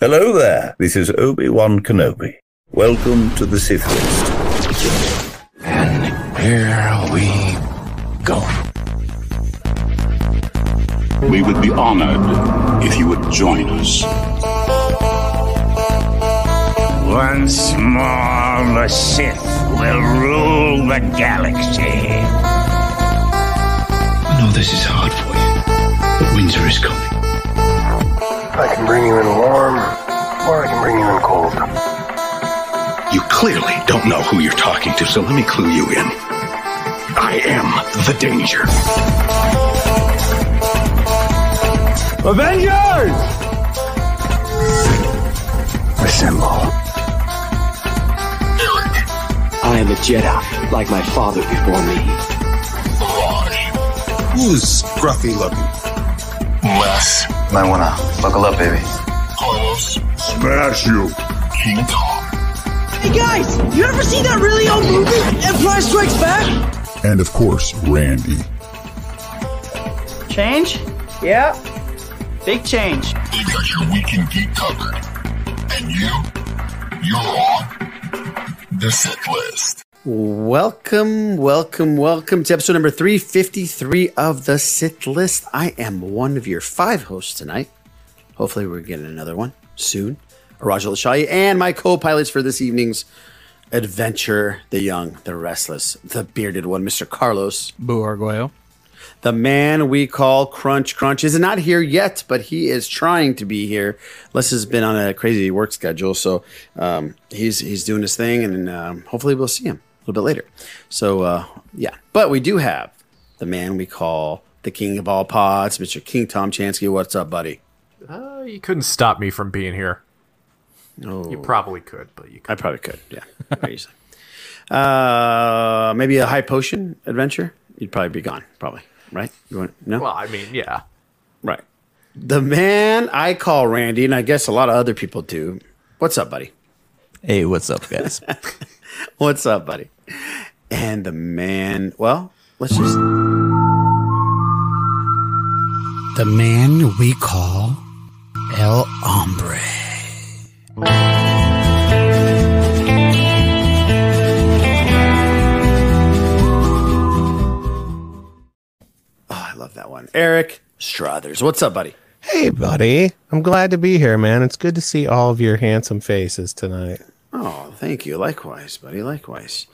Hello there. This is Obi-Wan Kenobi. Welcome to the Sith List. And here we go. We would be honored if you would join us. Once more, the Sith will rule the galaxy. I know this is hard for you, but Windsor is coming. I can bring you in warm, or I can bring you in cold. You clearly don't know who you're talking to, so let me clue you in. I am the danger. Avengers! Assemble. I am a Jedi, like my father before me. Who's scruffy looking? Wes. Might wanna buckle up, baby. Carlos. Smash you. King Tom. Hey guys, you ever see that really old movie, Empire Strikes Back? And of course, Randy. Change? Yeah. Big change. They've got your weekend geek covered. And you, you're on the Sith List. Welcome, welcome, welcome to episode number 353 of the Sith List. I am one of your five hosts tonight. Hopefully, we're getting another one soon. Lashai and my co pilots for this evening's adventure the young, the restless, the bearded one, Mr. Carlos. Boo Arguello. The man we call Crunch Crunch is not here yet, but he is trying to be here. Les has been on a crazy work schedule, so um, he's he's doing his thing, and um, hopefully we'll see him a little bit later. So uh, yeah, but we do have the man we call the king of all pods, Mr. King Tom Chansky. What's up, buddy? Uh, you couldn't stop me from being here. No, You probably could, but you I probably could. Yeah, very easily. Uh, maybe a high potion adventure. You'd probably be gone. Probably right. You want no? Well, I mean, yeah. Right. The man I call Randy, and I guess a lot of other people do. What's up, buddy? Hey, what's up, guys? What's up, buddy? And the man, well, let's just. The man we call El Hombre. Oh, I love that one. Eric Strothers. What's up, buddy? hey, buddy. I'm glad to be here, man. It's good to see all of your handsome faces tonight. Oh, thank you. Likewise, buddy. Likewise.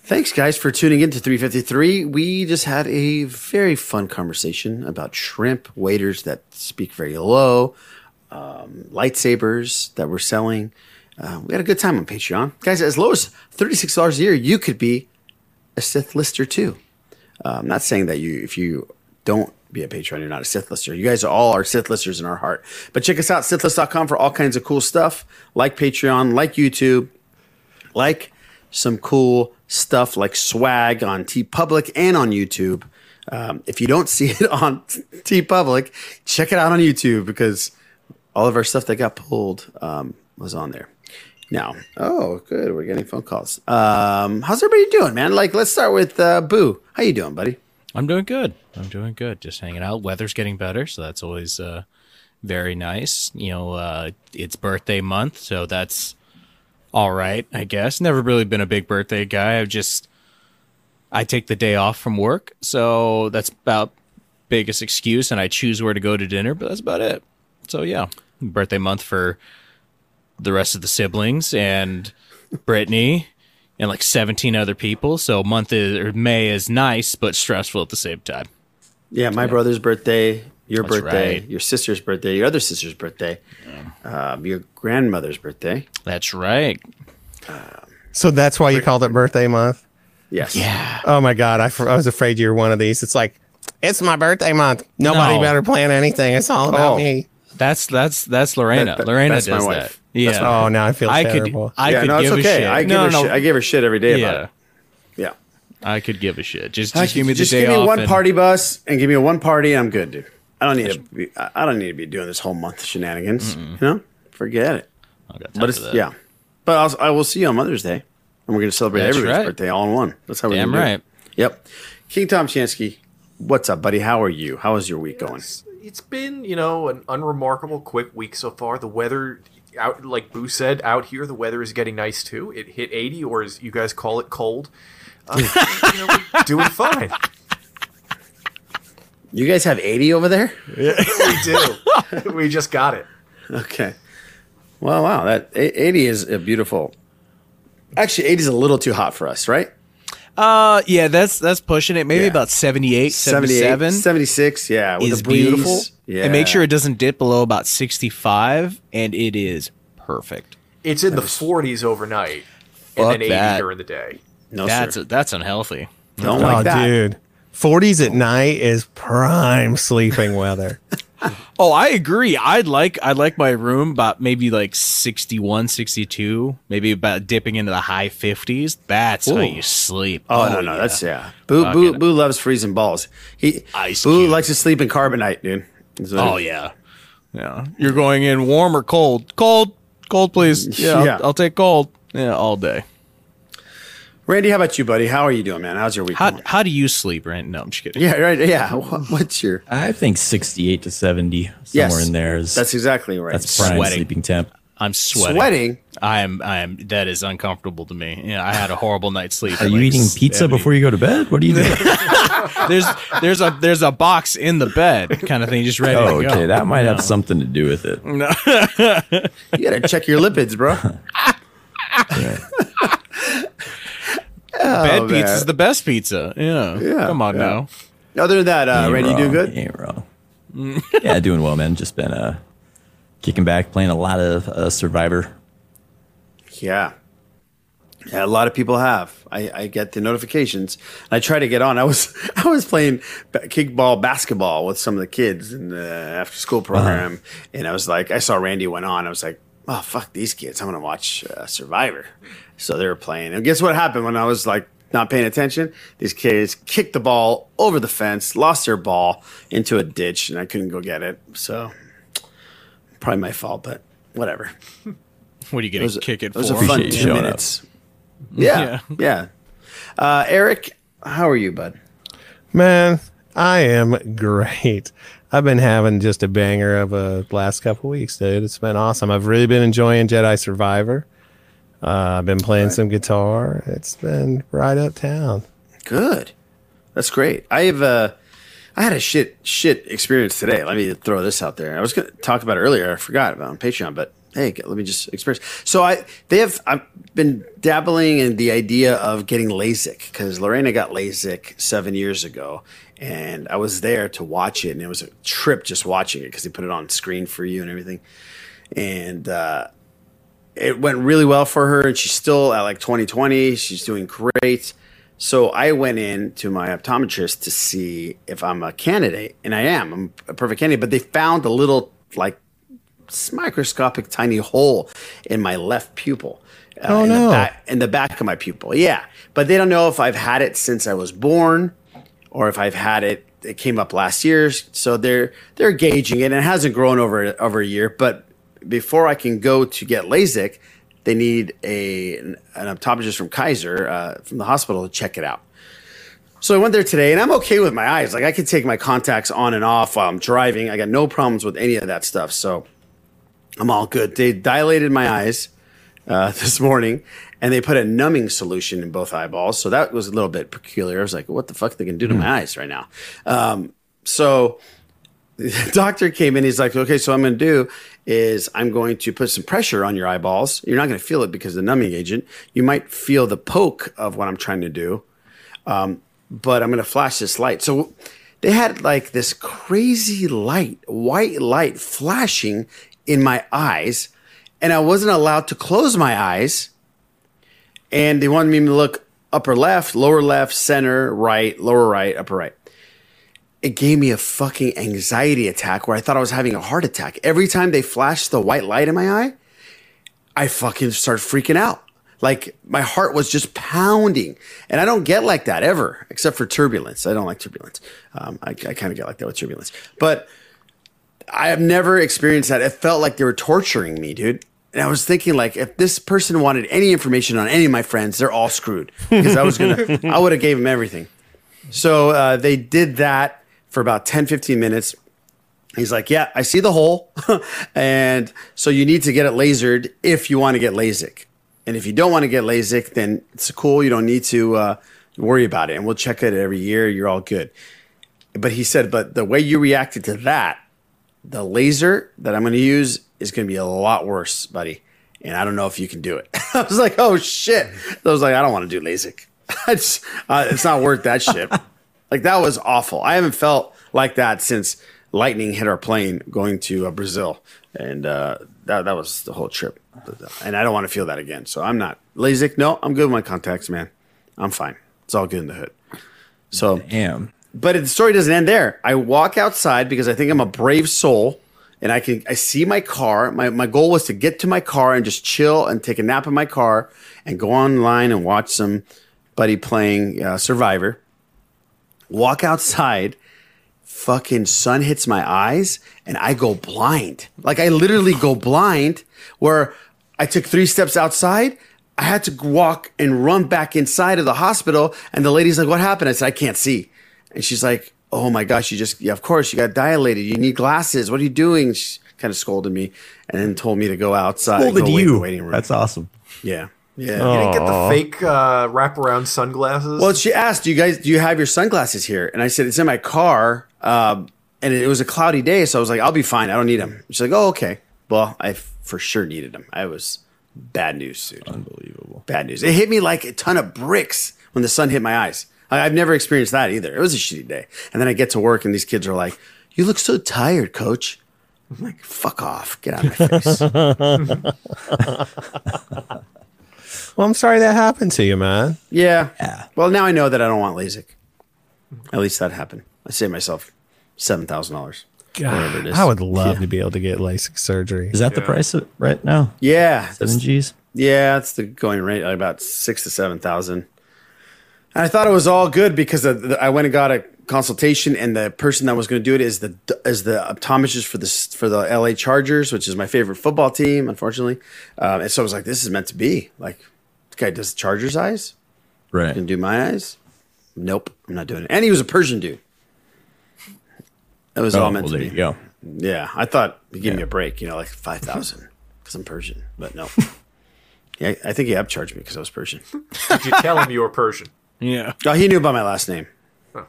Thanks, guys, for tuning in to 353. We just had a very fun conversation about shrimp, waiters that speak very low, um, lightsabers that we're selling. Uh, we had a good time on Patreon. Guys, as low as $36 a year, you could be a Sith lister too. Uh, I'm not saying that you, if you don't be a patron, you're not a Sith lister. You guys are all are Sith listers in our heart. But check us out, sithlist.com for all kinds of cool stuff like Patreon, like YouTube, like some cool stuff like swag on TeePublic and on YouTube. Um, if you don't see it on TeePublic, check it out on YouTube because all of our stuff that got pulled um, was on there. Now, oh, good, we're getting phone calls. Um, how's everybody doing, man? Like, let's start with uh, Boo. How you doing, buddy? I'm doing good. I'm doing good. Just hanging out. Weather's getting better, so that's always uh, very nice. You know, uh, it's birthday month, so that's all right, I guess. Never really been a big birthday guy. I've just I take the day off from work, so that's about biggest excuse, and I choose where to go to dinner. But that's about it. So yeah, birthday month for the rest of the siblings and Brittany and like 17 other people. So month is or May is nice but stressful at the same time. Yeah, my brother's birthday, your That's birthday, right. your sister's birthday, your other sister's birthday, um, your grandmother's birthday. That's right. So that's why you called it birthday month? Yes. Yeah. Oh my God. I, I was afraid you were one of these. It's like, it's my birthday month. Nobody No. better plan anything. It's all about Oh. me. That's that's that's Lorena. That- that- Lorena that's my does wife. that. Yeah. Oh, now I feel terrible. I terrible. could I yeah, could no, it's give okay. a shit. I give no, her no. shit. I give her shit every day about yeah. it. Yeah. I could give a shit. Just just give me the day off. just day give me off one and- party bus and give me a one party. I'm good, dude. I don't need to. Be, I I don't need to be doing this whole month of shenanigans. You know, forget it. I got time But it's that. yeah. But I'll, I will see you on Mother's Day, and we're going to celebrate That's everybody's right. birthday all in one. That's how we're Damn gonna do it. right. Yep. King Tom Chansky, what's up, buddy? How are you? How is your week going? it's been you know an unremarkable quick week so far. The weather out, like Boo said, out here the weather is getting nice too. It hit 80, or as you guys call it, cold. You know, we're doing fine. You guys have 80 over there? we do. we just got it. Okay. Well, wow. That 80 is a beautiful. Actually, 80 is a little too hot for us, right? Uh, yeah, that's that's pushing it. Maybe about 78, 77. 76, yeah. With is the breeze. beautiful. Yeah. And make sure it doesn't dip below about 65, and it is perfect. It's in the 40s overnight, and Fuck then 80 that. during the day. No, that's sir. that's unhealthy. Don't oh, like that. dude. 40s at night is prime sleeping weather. Oh, I agree. I'd like I'd like my room about maybe like 61, 62, maybe about dipping into the high 50s. That's how you sleep. Oh, no, oh, no, that's yeah. Boo, Boo, Fucking- Boo loves freezing balls. He Ice Boo cube. likes to sleep in carbonite, dude. So- Oh yeah. Yeah. You're going in warm or cold? Cold. Cold, please. Yeah. I'll, Yeah. I'll take cold. Yeah, all day. Randy, how about you, buddy? How are you doing, man? How's your week? How going? how do you sleep, Rand? No, I'm just kidding. Yeah, right. Yeah. What's your? I think 68 to 70, somewhere Yes. in there is That's exactly right. that's prime Sweating. sleeping temp. I'm sweating. Sweating. I am I am that is uncomfortable to me. Yeah, I had a horrible night's sleep. Are at you like eating pizza 70. before you go to bed? What are you doing? there's there's a there's a box in the bed kind of thing just ready oh, to go. okay. That might No. have something to do with it. No. You gotta check your lipids, bro. Bed Oh, pizza man. is the best pizza. Yeah. Yeah, Come on yeah. now. Other than that, uh, Ain't Randy, you doing wrong. good? Ain't wrong. yeah, doing well, man. Just been uh, kicking back, playing a lot of uh, Survivor. Yeah. Yeah, a lot of people have. I, I get the notifications. I try to get on. I was I was playing ba- kickball basketball with some of the kids in the after school program, and I was like, I saw Randy went on. I was like, oh fuck these kids! I'm gonna watch uh, Survivor. So they were playing, and guess what happened when I was like not paying attention? These kids kicked the ball over the fence, lost their ball into a ditch, and I couldn't go get it. So probably my fault, but whatever. What are you It gonna kick it it was for? a fun Appreciate two showing up. minutes. Yeah, yeah. Uh, Eric, how are you, bud? Man, I am great. I've been having just a banger of a last couple weeks, dude. It's been awesome. I've really been enjoying Jedi Survivor. Uh, I've been playing some guitar. It's been right uptown. Good. That's great. I have uh, I had a shit shit experience today. Let me throw this out there. I was going to talk about it earlier. I forgot about on Patreon, but hey, let me just experience. So I they have I've been dabbling in the idea of getting LASIK because Lorena got LASIK seven years ago, and I was there to watch it, and it was a trip just watching it because they put it on screen for you and everything, and. uh it went really well for her and she's still at like 2020 she's doing great so i went in to my optometrist to see if i'm a candidate and i am i'm a perfect candidate but they found a little like microscopic tiny hole in my left pupil uh, Oh, in no. the back, in the back of my pupil yeah but they don't know if i've had it since i was born or if I've had it, it came up last year. So they're they're gauging it, and it hasn't grown over over a year. But before I can go to get LASIK, they need a an, optometrist from Kaiser uh, from the hospital to check it out. So I went there today, and I'm okay with my eyes. Like I can take my contacts on and off while I'm driving. I got no problems with any of that stuff. So I'm all good. They dilated my eyes uh, this morning, and they put a numbing solution in both eyeballs. So that was a little bit peculiar. I was like, "What the fuck are they can do to my eyes right now?" Um, so the doctor came in. He's like, "Okay, so I'm going to do is I'm going to put some pressure on your eyeballs. You're not going to feel it because of the numbing agent. You might feel the poke of what I'm trying to do, um, but I'm going to flash this light." So they had like this crazy light, white light flashing in my eyes, and I wasn't allowed to close my eyes. And they wanted me to look upper left, lower left, center, right, lower right, upper right. It gave me a fucking anxiety attack where I thought I was having a heart attack. Every time they flashed the white light in my eye, I fucking started freaking out. Like my heart was just pounding. And I don't get like that ever, except for turbulence. I don't like turbulence. Um, I, I kind of get like that with turbulence. But I have never experienced that. It felt like they were torturing me, dude. And I was thinking, like, if this person wanted any information on any of my friends, they're all screwed because I was gonna, I would have gave them everything. So uh, they did that for about 10, 15 minutes. He's like, yeah, I see the hole, and so you need to get it lasered if you want to get LASIK. And if you don't want to get LASIK, then it's cool. You don't need to uh, worry about it, and we'll check it every year. You're all good. But he said, but the way you reacted to that, the laser that I'm going to use is going to be a lot worse, buddy. And I don't know if you can do it. I was like, oh shit. I was like, I don't want to do LASIK. it's, uh, it's not worth that shit. Like that was awful. I haven't felt like that since lightning hit our plane going to uh, Brazil, and uh, that that was the whole trip. And I don't want to feel that again. So I'm not LASIK. No, I'm good with my contacts, man. I'm fine. It's all good in the hood. So Damn. but the story doesn't end there. I walk outside because I think I'm a brave soul, and I can I see my car. My my goal was to get to my car and just chill and take a nap in my car and go online and watch some buddy playing uh, Survivor. Walk outside, fucking sun hits my eyes, and I go blind. Like I literally go blind. Where I took three steps outside. I had to walk and run back inside of the hospital, and the lady's like, "What happened?" I said, "I can't see." And she's like, "Oh my gosh, you just yeah, of course you got dilated. You need glasses. What are you doing?" She kind of scolded me and then told me to go outside. Scolded go wait in the you. waiting room. That's awesome. Yeah, yeah. You didn't get the fake uh, wraparound sunglasses. Well, she asked, "Do you guys do you have your sunglasses here?" And I said, "It's in my car." Um, and it was a cloudy day, so I was like, "I'll be fine. I don't need them." She's like, "Oh, okay." Well, I for sure needed them. I was bad news, dude. Unbelievable. Bad news. It hit me like a ton of bricks when the sun hit my eyes. I- I've never experienced that either. It was a shitty day. And then I get to work, and these kids are like, "You look so tired, coach." I'm like, "Fuck off! Get out of my face." Well, I'm sorry that happened to you, man. Yeah. Yeah. Well, now I know that I don't want LASIK. At least that happened. I saved myself seven thousand dollars. Whatever it is. I would love Yeah. to be able to get LASIK surgery. Is that the price of, right now? Yeah, Seven G's. Yeah, that's the going rate, like about six to seven thousand. And I thought it was all good because of the, I went and got a consultation, and the person that was going to do it is the is the optometrist for the for the L.A. Chargers, which is my favorite football team, unfortunately. Um, and so I was like, this is meant to be. Like, this guy does Chargers eyes, Right. Can do my eyes. Nope, I'm not doing it. And he was a Persian dude. That was Oh, all meant well, to there be. you go. Yeah, I thought he'd give me a break, you know, like five thousand because I'm Persian, but no. yeah, I think he upcharged me because I was Persian. Did you tell him you were Persian? Yeah. Oh, he knew by my last name. Huh.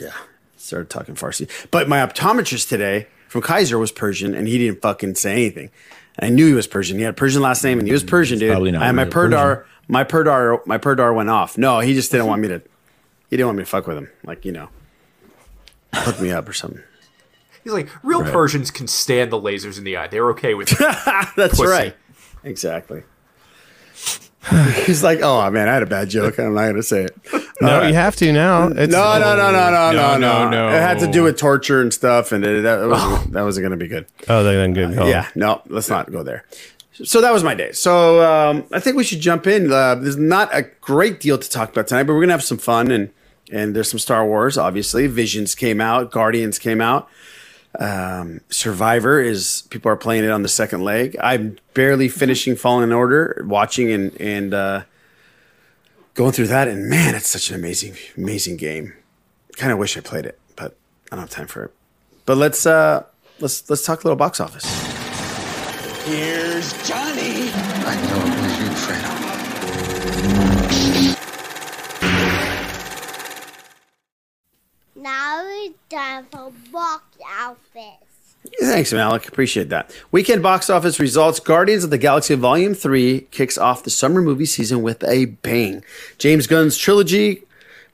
Yeah, started talking Farsi. But my optometrist today from Kaiser was Persian, and he didn't fucking say anything. And I knew he was Persian. He had a Persian last name, and he was mm, Persian, dude. probably not I had my real perdar, my perdar, my perdar went off. No, he just didn't want me to. He didn't want me to fuck with him, like you know, hook me up or something. He's like, real Right. Persians can stand the lasers in the eye. They're okay with it. That's Pussy. right. Exactly. He's like, oh man, I had a bad joke. I'm not gonna say it. No, All right. you have to now. It's, no, no, no, no, no, no, No, no, no, It had to do with torture and stuff, and it, that wasn't, that wasn't going to be good. Oh, then good call. Yeah, no, let's not go there. So that was my day. So um, I think we should jump in. Uh, there's not a great deal to talk about tonight, but we're gonna have some fun and and there's some Star Wars. Obviously, Visions came out, Guardians came out. Um, Survivor is people are playing it on the second leg. I'm barely finishing Fallen Order, watching and and uh, going through that, and man, it's such an amazing, amazing game. Kind of wish I played it, but I don't have time for it. But let's uh, let's let's talk a little box office. Here's Johnny. I know it was you, Fredo. Now it's time for box outfits. Thanks, Malik. Appreciate that. Weekend box office results Guardians of the Galaxy Volume 3 kicks off the summer movie season with a bang. James Gunn's trilogy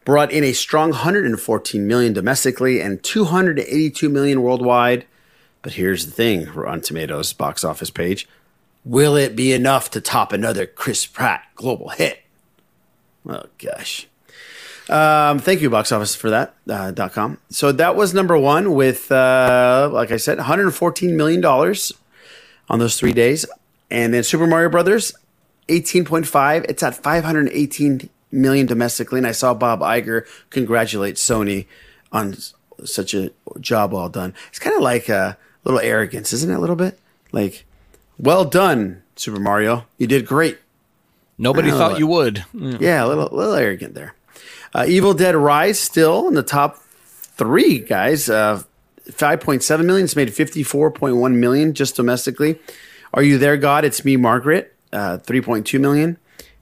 brought in a strong 114 million domestically and 282 million worldwide. But here's the thing on Tomatoes box office page. Will it be enough to top another Chris Pratt global hit? Oh, gosh. Um, thank you, box office, for that. Uh, dot com. So that was number one with, uh, like I said, 114 million dollars on those three days, and then Super Mario Brothers, 18.5. It's at 518 million domestically, and I saw Bob Iger congratulate Sony on such a job well done. It's kind of like a little arrogance, isn't it? A little bit like, well done, Super Mario. You did great. Nobody thought know. you would. Yeah, a little, little arrogant there. Uh, Evil Dead Rise still in the top three, guys. Uh, 5.7 million. It's made 54.1 million just domestically. Are You There, God? It's Me, Margaret, uh, 3.2 million.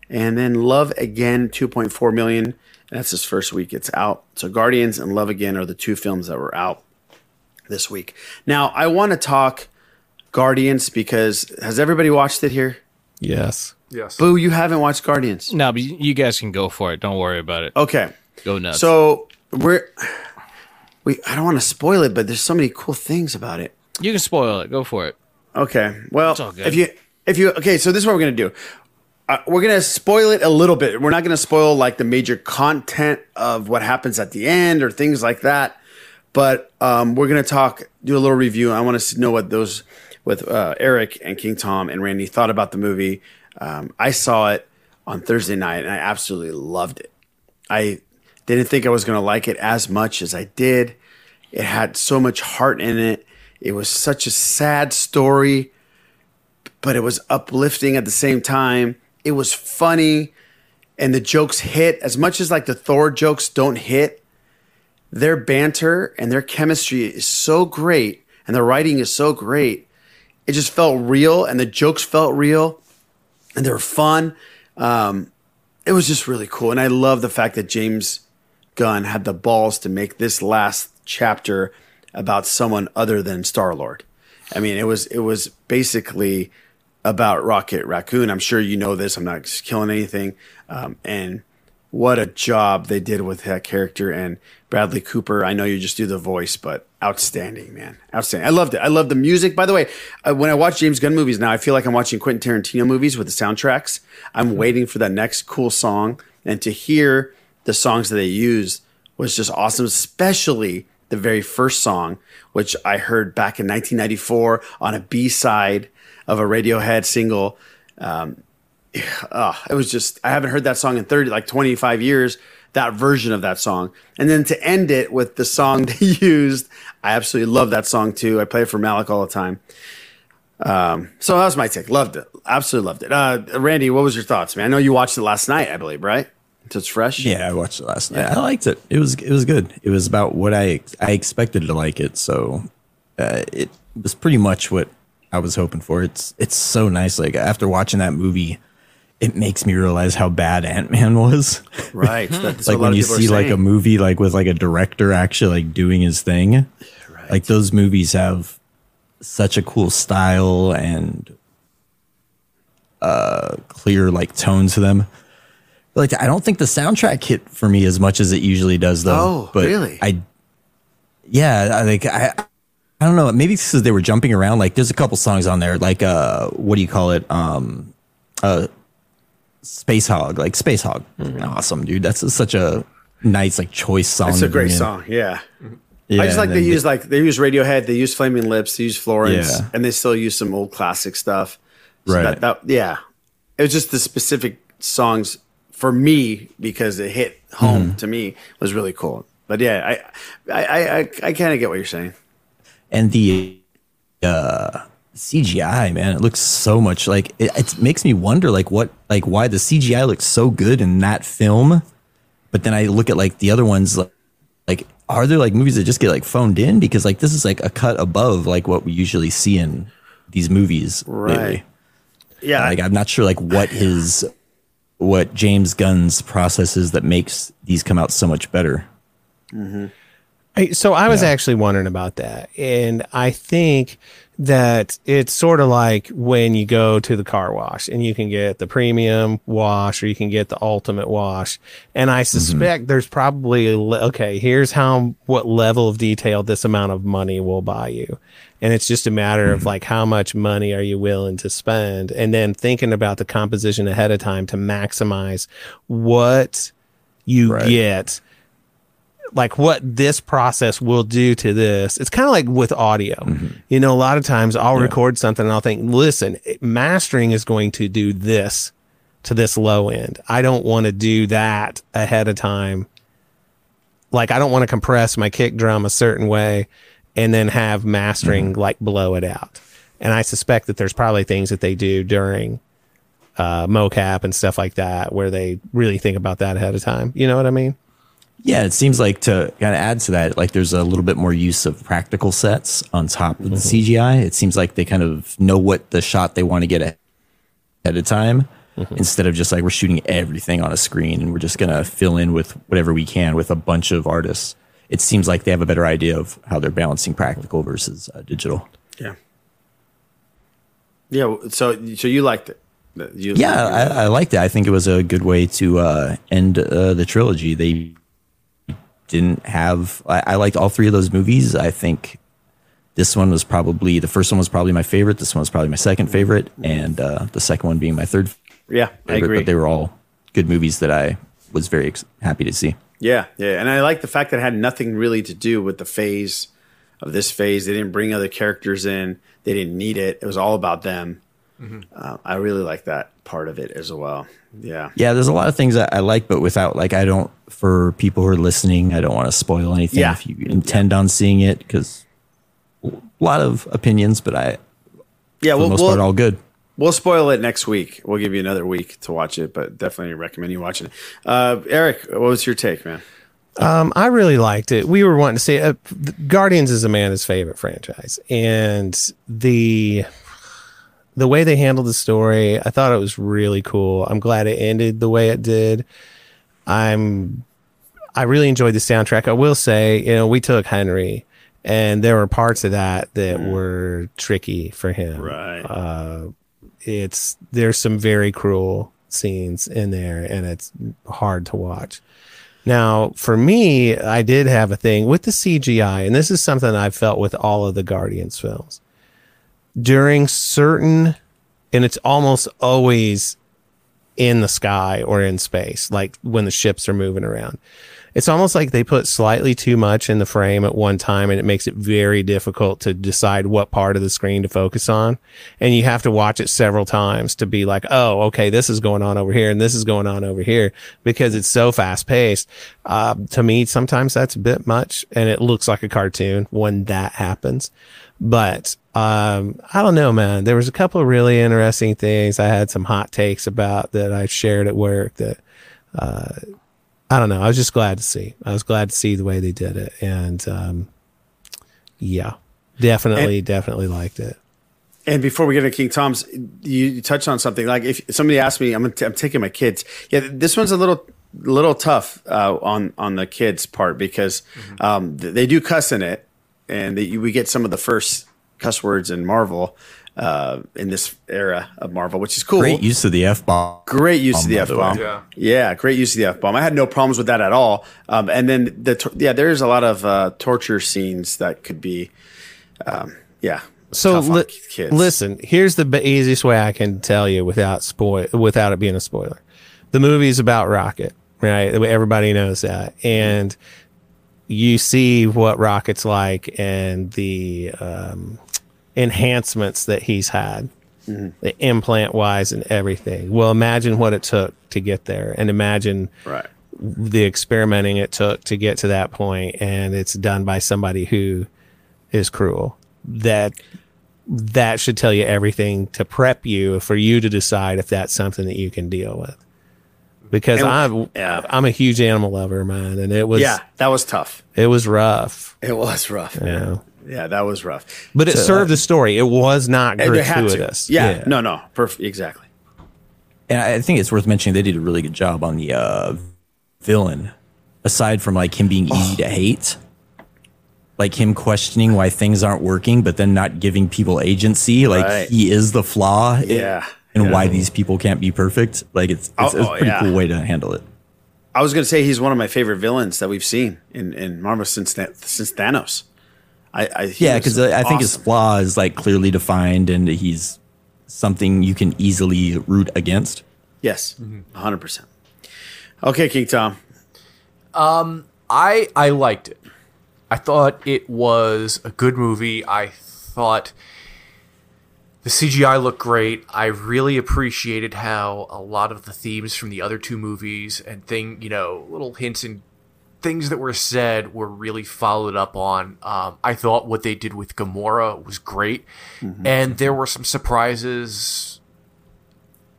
And then Love Again, 2.4 million. That's his first week. It's out. So Guardians and Love Again are the two films that were out this week. Now, I want to talk Guardians because has everybody watched it here? Yes. Yes. Boo, you haven't watched Guardians. No, but you guys can go for it. Don't worry about it. Okay. Go nuts. So we're we I don't want to spoil it, but there's so many cool things about it. you can spoil it. Go for it. Okay. Well, It's all good. if you if you okay, so this is what we're gonna do. Uh, we're gonna spoil it a little bit. We're not gonna spoil like the major content of what happens at the end or things like that. But um, we're gonna talk, do a little review. I want to know what those with uh, Eric and King Tom and Randy thought about the movie. Um, I saw it on Thursday night and I absolutely loved it. I didn't think I was going to like it as much as I did. It had so much heart in it. It was such a sad story, but it was uplifting at the same time. It was funny and the jokes hit as much as like the Thor jokes don't hit. Their banter and their chemistry is so great and the writing is so great. It just felt real and the jokes felt real and they were fun. Um, it was just really cool. And I love the fact that James Gunn had the balls to make this last chapter about someone other than Star Lord. I mean, it was it was basically about Rocket Raccoon. I'm sure you know this. I'm not killing anything. Um, and what a job they did with that character and Bradley Cooper. I know you just do the voice, but outstanding, man, outstanding. I loved it. I love the music. By the way, uh, when I watch James Gunn movies now, I feel like I'm watching Quentin Tarantino movies with the soundtracks. I'm waiting for that next cool song, and to hear the songs that they use was just awesome. Especially the very first song, which I heard back in 1994 on a B side of a Radiohead single. Um, uh, it was just I haven't heard that song in 30 like 25 years that version of that song and then to end it with the song they used I absolutely love that song too I play it for Malik all the time um, so that was my take loved it absolutely loved it uh, Randy what was your thoughts man I know you watched it last night I believe right so it's fresh Yeah, I watched it last night. I liked it. It was it was good. It was about what I I expected to like it. So uh, it was pretty much what I was hoping for. It's it's so nice. Like after watching that movie, it makes me realize how bad Ant Man was. right like when you see like a movie like with like a director actually like doing his thing. Like those movies have such a cool style and uh clear like tone to them. Like I don't think the soundtrack hit for me as much as it usually does though. Oh, but really? I yeah, I like I I don't know. Maybe because they were jumping around. Like there's a couple songs on there. Like uh, what do you call it? Um, uh, Spacehog. Like Spacehog. Awesome, dude. That's such a nice like choice song. It's a great song. Yeah. Yeah, I just like and they use like they use Radiohead, they use Flaming Lips, they use Florence, Yeah. and they still use some old classic stuff. So Right. That, that, yeah. It was just the specific songs for me because it hit home Mhm. to me was really cool. But yeah, I I I, I, I kind of get what you're saying. and the uh CGI man it looks so much like it, it makes me wonder like what like why the CGI looks so good in that film but then I look at like the other ones like, like are there like movies that just get like phoned in because like this is like a cut above like what we usually see in these movies Right. lately. Yeah. like I'm not sure like what his what James Gunn's process is that makes these come out so much better mm-hmm. I- So I was actually wondering about that. And I think that it's sort of like when you go to the car wash and you can get the premium wash or you can get the ultimate wash. And I mm-hmm. suspect there's probably, okay, here's how, what level of detail this amount of money will buy you. And it's just a matter of mm-hmm. like, how much money are you willing to spend? And then thinking about the composition ahead of time to maximize what you get like what this process will do to this. It's kind of like with audio. Mm-hmm. You know, a lot of times I'll record something and I'll think, listen, eh, mastering is going to do this to this low end. I don't want to do that ahead of time. Like I don't want to compress my kick drum a certain way and then have mastering mm-hmm. like blow it out. And I suspect that there's probably things that they do during uh, mocap and stuff like that where they really think about that ahead of time. You know what I mean? Yeah, it seems like to kind of add to that, like there's a little bit more use of practical sets on top of the CGI. It seems like they kind of know what the shot they want to get ahead of time instead of just like we're shooting everything on a screen and we're just going to fill in with whatever we can with a bunch of artists. It seems like they have a better idea of how they're balancing practical versus uh, digital. Yeah. Yeah. So, so you liked it? You, Yeah, I, I liked it. I think it was a good way to uh, end uh, the trilogy. They didn't have. I, I liked all three of those movies. I think this one was probably the first one was probably my favorite. This one was probably my second favorite, and uh, the second one being my third. Yeah, I agree. But they were all good movies that I was very ex- happy to see. Yeah, yeah, and I like the fact that it had nothing really to do with the phase of this phase. They didn't bring other characters in. They didn't need it. It was all about them. Mm-hmm. Uh, I really like that part of it as well. Yeah, Yeah, there's a lot of things that I like, but without like I don't. For people who are listening, I don't want to spoil anything. Yeah. If you intend on seeing it, because a lot of opinions, but I yeah. for We'll, the most we'll, part all good. we'll spoil it next week. We'll give you another week to watch it, but definitely recommend you watching it. Uh, Eric, what was your take, man? Um, I really liked it. We were wanting to see uh, Guardians is Amanda's favorite franchise, and the the way they handled the story, I thought it was really cool. I'm glad it ended the way it did. I'm I really enjoyed the soundtrack. I will say, you know, we took Henry, and there were parts of that that were tricky for him. Right. Uh, it's there's some very cruel scenes in there, and it's hard to watch. Now, for me, I did have a thing with the CGI, and this is something I've felt with all of the Guardians films. During certain, and it's almost always in the sky or in space, like when the ships are moving around. It's almost like they put slightly too much in the frame at one time, and it makes it very difficult to decide what part of the screen to focus on. And you have to watch it several times to be like, oh, okay, this is going on over here, and this is going on over here because it's so fast paced. Uh, to me, sometimes that's a bit much, and it looks like a cartoon when that happens. But um, I don't know, man. There was a couple of really interesting things I had some hot takes about that I shared at work that uh, I don't know. I was just glad to see. I was glad to see the way they did it, and um, yeah, definitely, definitely liked it. And before we get into King Tom's, you, you touched on something. Like if somebody asked me, I'm, t- I'm taking my kids. Yeah, this one's a little little tough uh, on on the kids part because um, th- they do cuss in it, and they, we get some of the first cuss words in Marvel uh, in this era of Marvel, which is cool. Great use of the f bomb. Great use of the F bomb. Yeah. Yeah, great use of the f bomb. I had no problems with that at all. Um, and then the tor- yeah, there's a lot of uh, torture scenes that could be, um, yeah. So li- kids. listen, here's the b- easiest way I can tell you without spoil without it being a spoiler. The movie's about Rocket, right? Everybody knows that, and you see what Rocket's like and the um, enhancements that he's had, the implant wise and everything. Well, imagine what it took to get there, and imagine right. the experimenting it took to get to that point, and it's done by somebody who is cruel. That that should tell you everything to prep you for you to decide if that's something that you can deal with. Because And- I'm yeah. I'm a huge animal lover, man, and it was yeah, that was tough. it was rough. It was rough. You know. Yeah, that was rough. But it So, served the story. It was not and they had to. gratuitous. Yeah, no, no, perfect, exactly. And I think it's worth mentioning they did a really good job on the uh, villain. Aside from like him being easy to hate, like him questioning why things aren't working, but then not giving people agency. Like Right. he is the flaw. in- Yeah. And why these people can't be perfect. Like it's it's, Oh, it's a pretty yeah. cool way to handle it. I was going to say he's one of my favorite villains that we've seen in in Marvel since since Thanos. I, I Yeah, was because I think his flaw is like clearly defined, and he's something you can easily root against. yes, 100 percent. Okay, King Tom. Um, I I liked it. I thought it was a good movie. I thought the CGI looked great. I really appreciated how a lot of the themes from the other two movies and thing, you know, little hints and things that were said were really followed up on. Um, I thought what they did with Gamora was great, and there were some surprises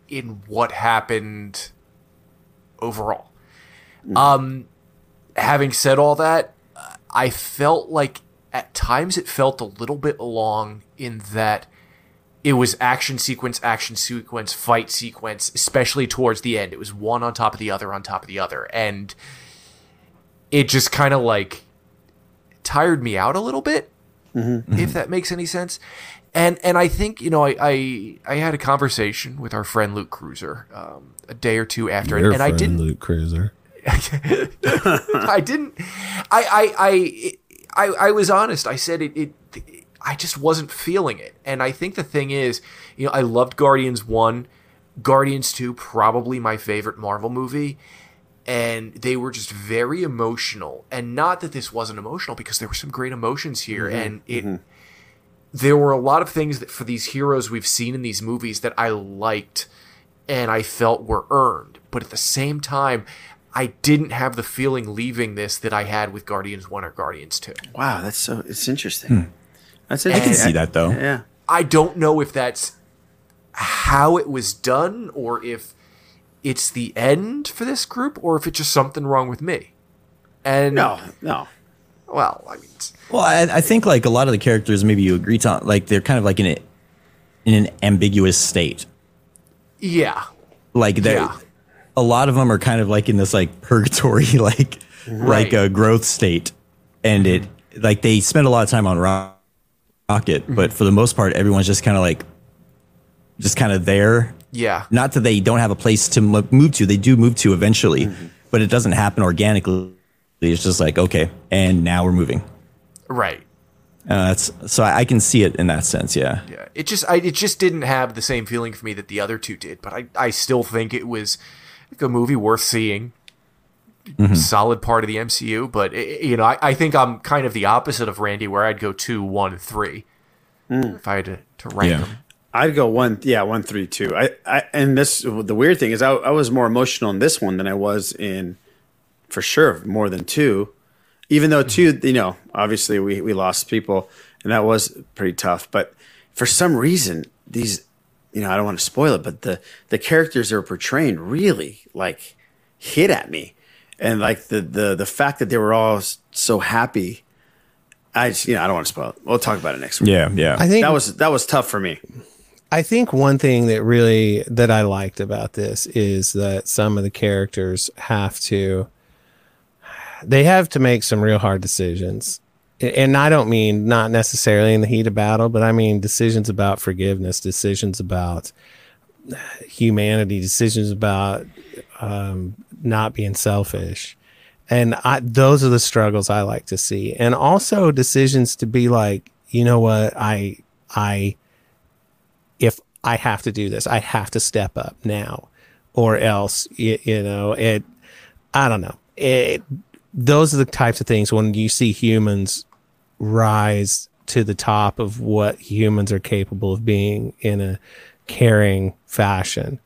in what happened overall. Um, having said all that, I felt like at times it felt a little bit long in that it was action sequence, action sequence, fight sequence, especially towards the end. It was one on top of the other on top of the other. And it just kind of like tired me out a little bit, if that makes any sense. And and I think you know I I, I had a conversation with our friend Luke Cruiser um, a day or two after, Your and, and I didn't Luke Cruiser. I didn't. I I I I, I was honest. I said it, it. I just wasn't feeling it, and I think the thing is, you know, I loved Guardians one, Guardians two, probably my favorite Marvel movie, and they were just very emotional. And not that this wasn't emotional, because there were some great emotions here, Mhm, and it. mhm. There were a lot of things that for these heroes we've seen in these movies that I liked and I felt were earned. But at the same time, I didn't have the feeling leaving this that I had with Guardians 1 or Guardians 2. Wow, that's so it's interesting. Hmm. That's I can see that though. Yeah. I don't know if that's how it was done or if it's the end for this group or if it's just something wrong with me. And No, no. Well, I mean, Well, I, I think like a lot of the characters, maybe you agree to, like they're kind of like in a, in an ambiguous state. yeah. Like they, Yeah. a lot of them are kind of like in this like purgatory, like like a growth state, and it like they spend a lot of time on Ro- Rocket, Mm-hmm. but for the most part, everyone's just kind of like, just kind of there. Yeah. Not that they don't have a place to mo- move to; they do move to eventually, Mm-hmm. but it doesn't happen organically. It's just like okay, and now we're moving. Right. Uh, that's so I, I can see it in that sense. Yeah. Yeah. It just I it just didn't have the same feeling for me that the other two did, but I I still think it was like a movie worth seeing. Mhm. Solid part of the MCU, but eh, you know, I, I think I'm kind of the opposite of Randy, where I'd go two, one, three if I had to, to rank Yeah. them. I'd go one, yeah, one, three, two. I, I, and this, the weird thing is, I, I was more emotional in this one than I was in, for sure, more than two. Even though two, you know, obviously we we lost people, and that was pretty tough. But for some reason, these, you know, I don't want to spoil it, but the the characters they're portraying really like hit at me, and like the the the fact that they were all so happy. I just, you know, I don't want to spoil it. We'll talk about it next week. Yeah, yeah. I think- that was that was tough for me. I think one thing that really that I liked about this is that some of the characters have to they have to make some real hard decisions. And I don't mean not necessarily in the heat of battle, but I mean decisions about forgiveness, decisions about humanity, decisions about um, not being selfish. And I, those are the struggles I like to see. And also decisions to be like, you know what, I, I, if I have to do this, I have to step up now, or else you, you know it. I don't know. It, those are the types of things when you see humans rise to the top of what humans are capable of being in a caring fashion,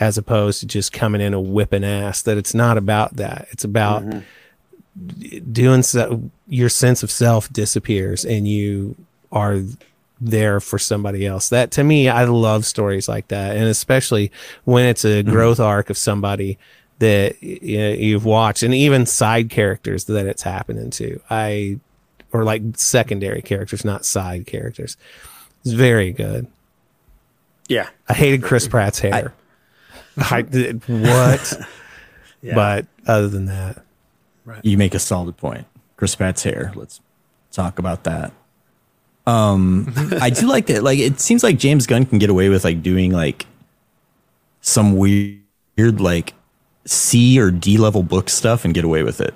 as opposed to just coming in a whipping ass. That it's not about that. It's about mm-hmm. doing so. Your sense of self disappears, and you are there for somebody else. That to me, I love stories like that, and especially when it's a mm-hmm. growth arc of somebody that you know, you've watched, and even side characters that it's happening to. I or like secondary characters, not side characters. It's very good. Yeah, I hated Chris Pratt's hair. I, did what? Yeah. But other than that, You make a solid point. Chris Pratt's hair. Let's talk about that. Um, I do like that. Like, it seems like James Gunn can get away with like doing like some weird like C or D level book stuff and get away with it.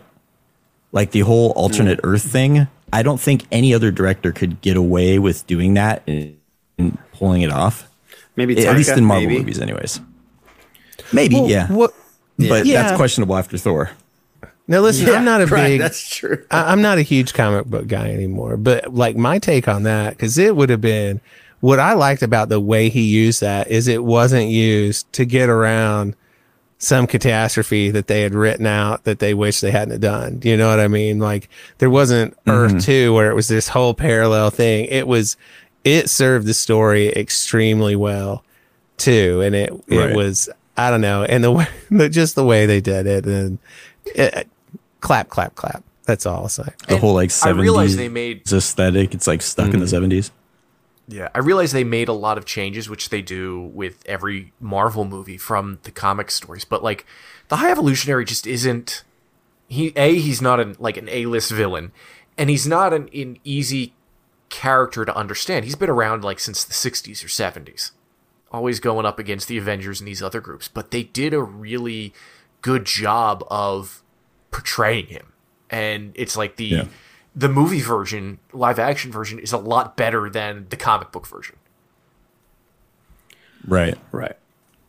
Like the whole alternate Earth thing. I don't think any other director could get away with doing that and, and pulling it off. Maybe at least in Marvel maybe. movies, anyways. Maybe, Well, yeah. what- but Yeah. that's questionable after Thor. Now listen, Yeah, I'm not a right, big. that's true. I, I'm not a huge comic book guy anymore, but like my take on that, because it would have been what I liked about the way he used that is it wasn't used to get around some catastrophe that they had written out that they wish they hadn't done. You know what I mean? Like there wasn't Earth mm-hmm. Two where it was this whole parallel thing. It was it served the story extremely well too, and it it Right. was I don't know, and the way just the way they did it, and it, clap, clap, clap. That's all I'll say. The And whole like I realize 70s they made- aesthetic. It's like stuck in the Mm-hmm. 70s. Yeah, I realize they made a lot of changes, which they do with every Marvel movie from the comic stories. But like, the High Evolutionary just isn't. He a he's not an like an A list villain, and he's not an, an easy character to understand. He's been around like since the '60s or '70s, always going up against the Avengers and these other groups. But they did a really good job of portraying him, and it's like the Yeah. the movie version, live action version, is a lot better than the comic book version. Right. Right.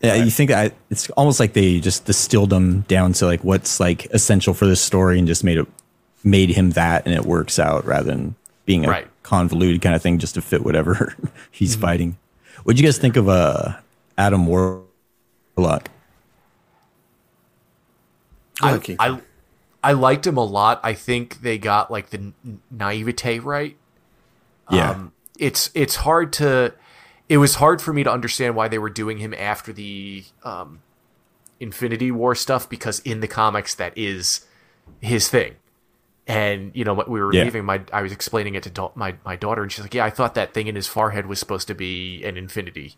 Yeah, you think that it's almost like they just distilled them down to like what's like essential for this story and just made it made him that and it works out rather than being a Right. convoluted kind of thing just to fit whatever he's fighting. What'd you guys think of uh Adam Warlock? I, I I liked him a lot. I think they got like the naivete right. Yeah. Um, it's it's hard to it was hard for me to understand why they were doing him after the um, Infinity War stuff because in the comics that is his thing. And you know, we were Yeah. leaving. My I was explaining it to da- my my daughter, and she's like, "Yeah, I thought that thing in his forehead was supposed to be an Infinity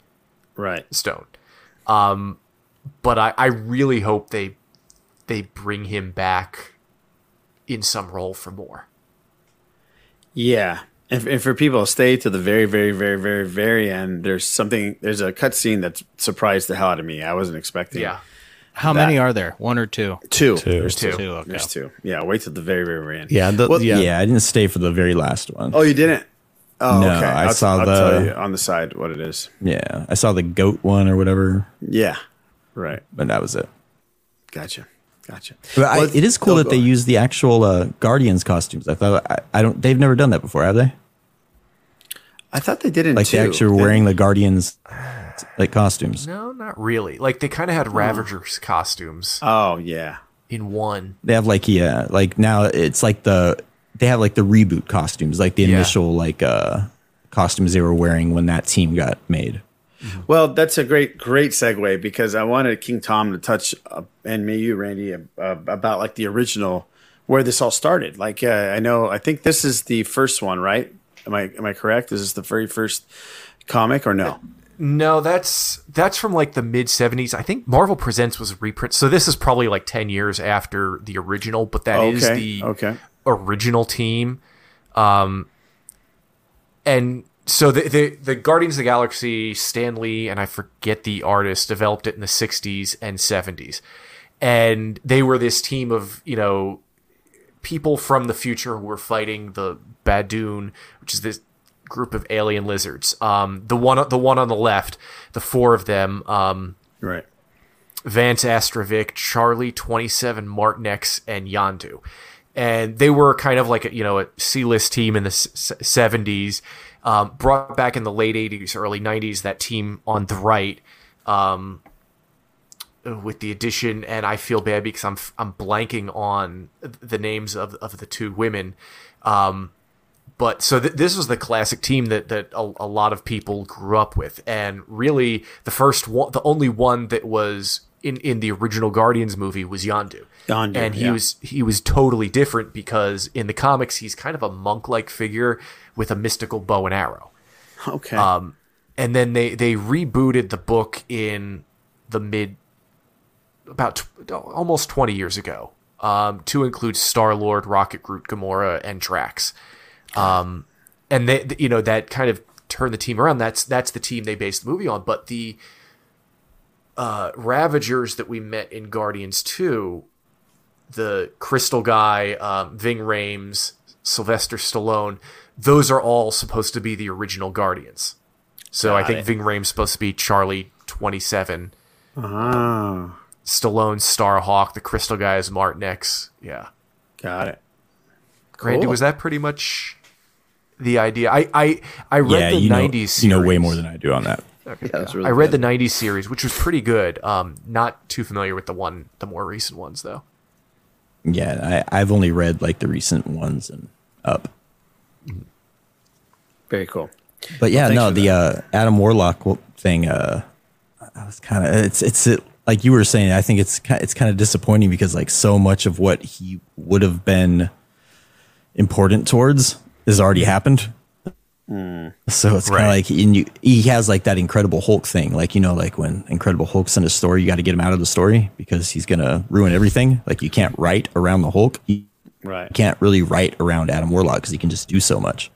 Right. Stone." Um, but I I really hope they they bring him back in some role for more. Yeah. And, and for people stay to the very, very, very, very, very end, there's something, there's a cutscene that surprised the hell out of me. I wasn't expecting. Yeah. How that. many are there? One or two? Two. Two. There's two. Two, okay. There's two. Yeah. Wait till the very, very, very end. Yeah, the, Well, yeah. Yeah. I didn't stay for the very last one. Oh, you didn't? Oh, No, okay. I I'll, saw I'll the- tell you on the side what it is. Yeah. I saw the goat one or whatever, Yeah. Right. but that was it. Gotcha. Gotcha. But I, it is cool oh, that they ahead. use the actual uh, Guardians costumes. I thought I, I don't. They've never done that before, have they? I thought they did in Like two. they actually were wearing the Guardians like costumes. No, not really. Like they kind of had Ravagers costumes Oh, yeah. in one. They have like yeah, like now it's like the they have like the reboot costumes, like the Yeah. initial like uh costumes they were wearing when that team got made. Well, that's a great, great segue because I wanted King Tom to touch, uh, and me, you, Randy, uh, about like the original, where this all started. Like, uh, I know, I think this is the first one, right? Am I am I correct? Is this the very first comic or no? No, that's that's from like the mid '70s. I think Marvel Presents was a reprint, so this is probably like ten years after the original. But that is Okay, the okay. original team. Um, and so the, the the Guardians of the Galaxy, Stan Lee, and I forget the artist developed it in the '60s and '70s, and they were this team of you know people from the future who were fighting the Badoon, which is this group of alien lizards. Um, the one the one on the left, the four of them. Um, Right. Vance Astrovic, Charlie Twenty Seven Martinex, and Yondu, and they were kind of like a, you know a C list team in the seventies. Um, brought back in the late eighties, early nineties, that team on the right. Um, with the addition, and I feel bad because I'm I'm blanking on the names of of the two women. Um, but so th- this was the classic team that that a, a lot of people grew up with, and really the first one, the only one that was in in the original Guardians movie was Yondu. Yondu, and he yeah. was he was totally different because in the comics he's kind of a monk like figure with a mystical bow and arrow. Okay. Um, and then they they rebooted the book in the mid about tw- almost 20 years ago um, to include Star Lord, Rocket Groot, Gamora, and Drax. Um, and they, you know, that kind of turned the team around. That's that's the team they based the movie on. But the uh, Ravagers that we met in Guardians 2, the Crystal Guy, um, Ving Rhames, Sylvester Stallone, those are all supposed to be the original Guardians. So I think it. Ving Rhames supposed to be Charlie 27. Ah, Stallone, Starhawk, the Crystal Guy is Martinex. Yeah. got it. Randy, Cool. was that pretty much the idea? I I, I read yeah, the you know, 90s series. you know way more than I do on that. Okay, Yeah, yeah. really I read good. the 90s series, which was pretty good. Um, not too familiar with the one, the more recent ones, though. Yeah, I, I've only read like the recent ones and up. Very cool. But yeah, thanks no, the uh, Adam Warlock thing. Uh, I was kind of it's it's it, like you were saying, I think it's it's kind of disappointing because like so much of what he would have been important towards has already happened. Hmm. So it's kind of like and you, he has like that Incredible Hulk thing, like you know, like when Incredible Hulk's in a story, you got to get him out of the story because he's gonna ruin everything. Like you can't write around the Hulk, you Right. can't really write around Adam Warlock because he can just do so much.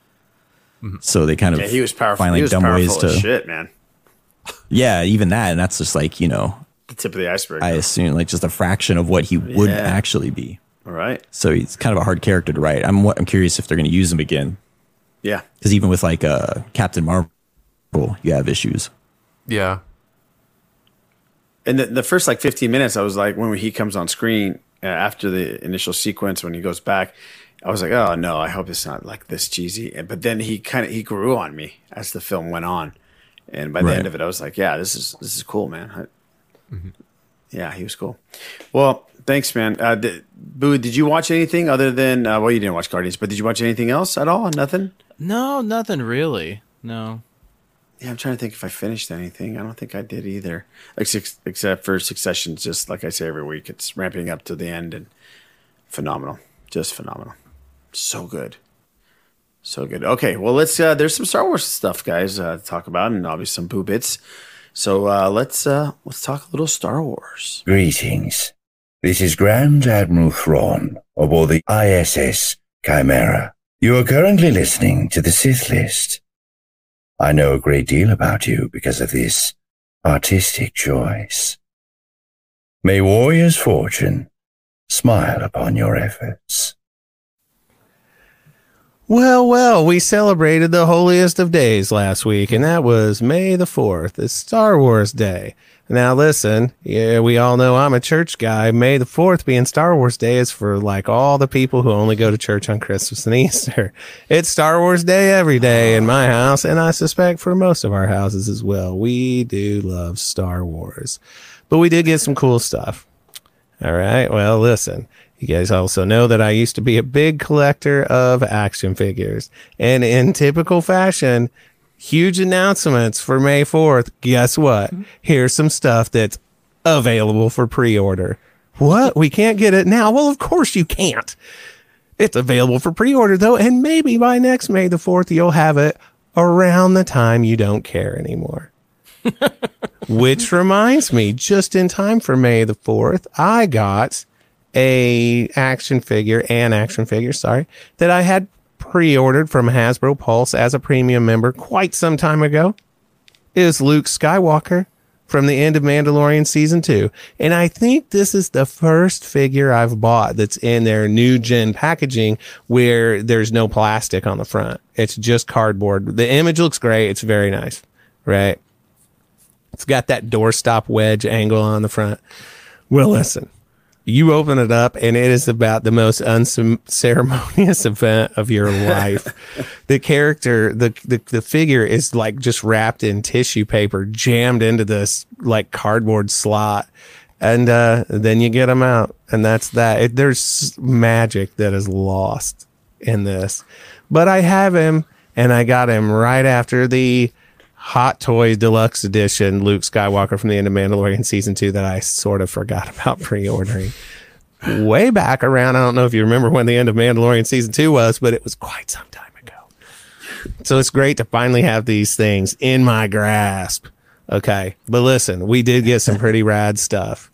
Mm-hmm. So they kind of Yeah, he was powerful. find he was dumb ways to shit, man. yeah, even that, and that's just like you know, The tip of the iceberg. I assume like just a fraction of what he would Yeah. actually be. All right. So he's kind of a hard character to write. I'm I'm curious if they're going to use him again Yeah. because even with like uh, Captain Marvel, you have issues. Yeah. And the, the first like 15 minutes, I was like, when he comes on screen uh, after the initial sequence, when he goes back, I was like, oh no, I hope it's not like this cheesy. And- But then he kind of he grew on me as the film went on, and by the Right. end of it, I was like, yeah, this is this is cool, man. I- Yeah, he was cool. Well, thanks, man. Uh, did, Boo, did you watch anything other than uh, well, you didn't watch Guardians, but did you watch anything else at all? Nothing. No, nothing really. No. Yeah, I'm trying to think if I finished anything. I don't think I did either, except, except for Succession. Just like I say every week, it's ramping up to the end and phenomenal, just phenomenal, so good, so good. Okay, well let's. Uh, there's some Star Wars stuff, guys, uh, to talk about, and obviously some boo bits. So uh, let's uh, let's talk a little Star Wars. Greetings. This is Grand Admiral Thrawn aboard the ISS Chimaera. You are currently listening to the Sith List. I know a great deal about you because of this artistic choice. May warrior's fortune smile upon your efforts. Well, well, we celebrated the holiest of days last week, and that was May the 4th. It's Star Wars Day. Now, listen, yeah, we all know I'm a church guy. May the 4th being Star Wars Day is for like all the people who only go to church on Christmas and Easter. It's Star Wars Day every day in my house, and I suspect for most of our houses as well. We do love Star Wars. But we did get some cool stuff. All right. Well, listen. You guys also know that I used to be a big collector of action figures. And in typical fashion, huge announcements for May 4th. Guess what? Mm-hmm. Here's some stuff that's available for pre order. What? We can't get it now? Well, of course you can't. It's available for pre order, though. And maybe by next May the 4th, you'll have it around the time you don't care anymore. Which reminds me, just in time for May the 4th, I got a action figure, an action figure, sorry, that I had pre-ordered from Hasbro Pulse as a premium member quite some time ago. is Luke Skywalker from the end of Mandalorian season 2. And I think this is the first figure I've bought that's in their new gen packaging where there's no plastic on the front. It's just cardboard. The image looks great. It's very nice, right? It's got that doorstop wedge angle on the front. Well, listen, you open it up and it is about the most unceremonious event of your life. the character, the, the the figure is like just wrapped in tissue paper, jammed into this like cardboard slot. And uh, then you get them out, and that's that. It, there's magic that is lost in this, but I have him, and I got him right after the Hot Toys Deluxe Edition Luke Skywalker from the end of Mandalorian season two that I sort of forgot about pre-ordering. Way back around, I don't know if you remember when the end of Mandalorian season two was, but it was quite some time ago. So it's great to finally have these things in my grasp. Okay. But listen, we did get some pretty rad stuff.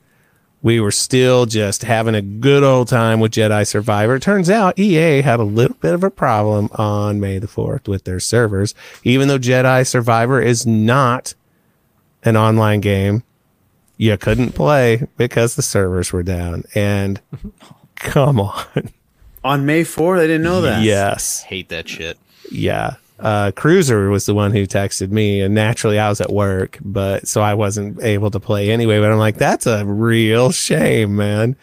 We were still just having a good old time with Jedi Survivor. Turns out EA had a little bit of a problem on May the 4th with their servers. Even though Jedi Survivor is not an online game, you couldn't play because the servers were down. And come on. On May 4th, I didn't know that. Yes. Hate that shit. Yeah. Uh, Cruiser was the one who texted me, and naturally I was at work, but so I wasn't able to play anyway. But I'm like, that's a real shame, man.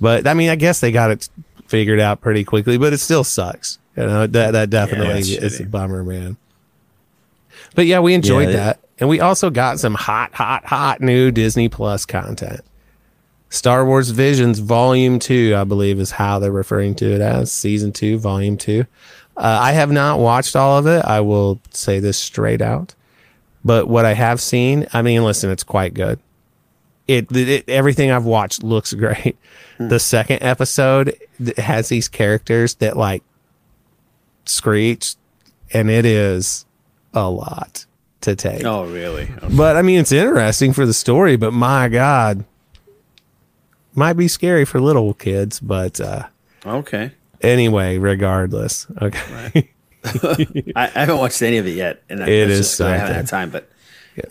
But I mean, I guess they got it figured out pretty quickly, but it still sucks. You know, that that definitely that's is a bummer, man. But yeah, we enjoyed Yeah, that, and we also got some hot, hot, hot new Disney Plus content. Star Wars Visions Volume 2, I believe, is how they're referring to it as Season 2, Volume 2. Uh, I have not watched all of it. I will say this straight out. But what I have seen, I mean, listen, it's quite good. it, it everything I've watched looks great. The second episode has these characters that like screech, and it is a lot to take. Oh, really? But I mean, it's interesting for the story. But my God, might be scary for little kids. But uh, Okay. Anyway, regardless, okay. I, I haven't watched any of it yet, and I, It is I haven't had time. But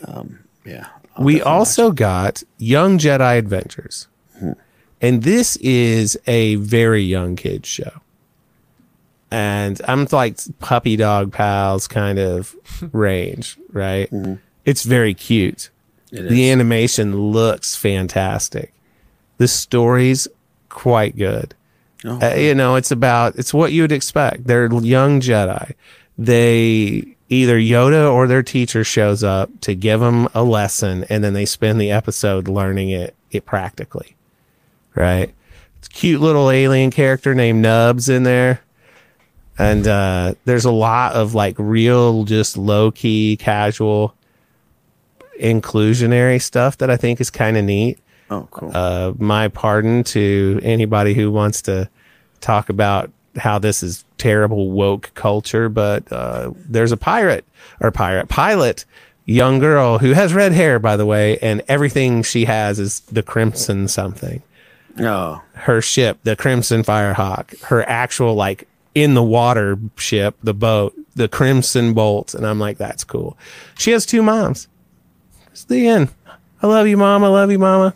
um, yeah, we also got Young Jedi Adventures. And this is a very young kids show. And I'm like puppy dog pals kind of range, right? It's very cute. It the animation looks fantastic. The story's quite good. Oh, Uh, you know, it's about it's what you would expect. They're young Jedi. They either Yoda or their teacher shows up to give them a lesson, and then they spend the episode learning it it practically. Right? It's a cute little alien character named Nubs in there. And uh, there's a lot of like real, just low key, casual, inclusionary stuff that I think is kind of neat. Oh, cool. Uh, my pardon to anybody who wants to talk about how this is terrible woke culture, but uh, there's a pirate or pirate pilot, young girl who has red hair, by the way, and everything she has is the Crimson something. Oh, Her ship, the Crimson Firehawk, her actual like in the water ship, the boat, the Crimson Bolt, and I'm like, that's cool. She has two moms. It's the end. I love you, mom. I love you, mama.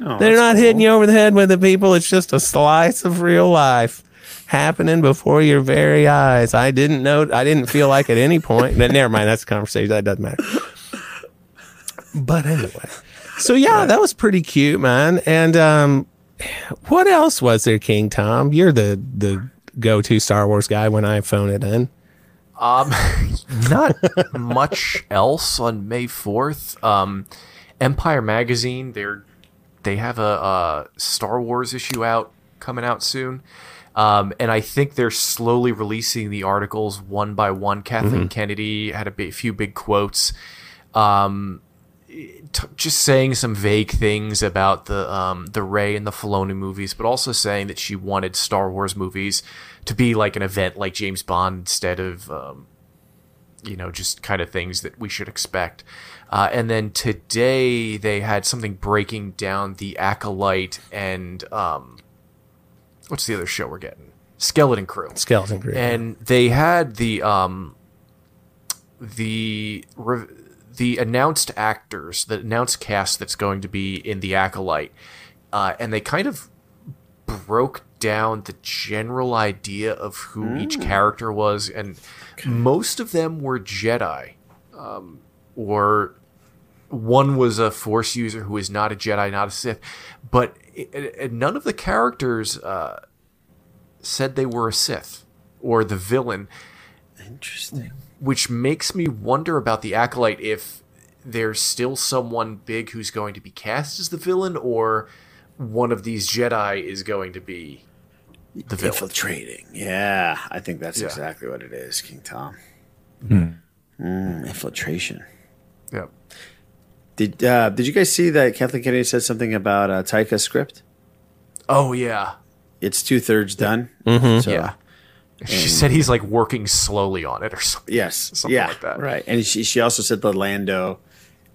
Oh, They're that's not hitting you over the head with the people. It's just a slice of real life happening before your very eyes. I didn't know. I didn't feel like at any point. But never mind. That's a conversation. That doesn't matter. But anyway, so yeah, that was pretty cute, man. And um, what else was there, King Tom? You're the the go to Star Wars guy when I phone it in. Um, not much else on May fourth. Um, Empire magazine, they're they have a, a Star Wars issue out coming out soon, um, and I think they're slowly releasing the articles one by one. Kathleen Mhm. Kennedy had a few big quotes. Um, t- just saying some vague things about the um, the Rey and the Filoni movies, but also saying that she wanted Star Wars movies to be like an event like James Bond instead of um, you know just kind of things that we should expect. Uh, and then today they had something breaking down the Acolyte and um, what's the other show we're getting? Skeleton Crew. Skeleton Crew. And they had the um, the re- the announced actors, the announced cast that's going to be in the Acolyte, uh, and they kind of broke down the general idea of who each character was, and most of them were Jedi, um, or one was a Force user who is not a Jedi, not a Sith, but it, it- none of the characters uh, said they were a Sith or the villain. Interesting. Which makes me wonder about the acolyte if there's still someone big who's going to be cast as the villain, or one of these Jedi is going to be the villain. infiltrating. Yeah, I think that's Yeah. exactly what it is, King Tom. Hmm. Mm, infiltration. Yep. Did uh, Did you guys see that Kathleen Kennedy said something about uh, Taika's script? Oh yeah, It's two thirds done. Mhm. So, yeah. She said he's like working slowly on it or something. Yes. something yeah. like that. Right. And she she also said the Lando,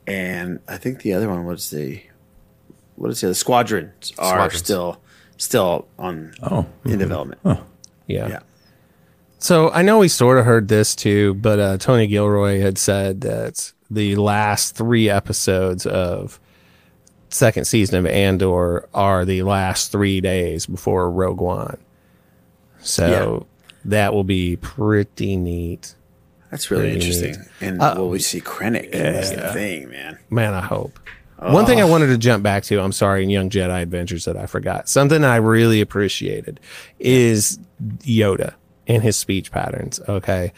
and I think the other one was the what is it? The squadrons are Squadrons. still still on oh in development. Oh. Yeah. Yeah. So I know we sort of heard this too, but uh, Tony Gilroy had said that the last three episodes of second season of Andor are the last three days before Rogue One. So that will be pretty neat. That's really Pretty interesting. neat. And Uh, will we see Krennic? That's the yeah. thing, man. Man, I hope. One thing I Oh. wanted to jump back to, I'm sorry, in Young Jedi Adventures that I forgot. Something I really appreciated is Yoda and his speech patterns. Okay.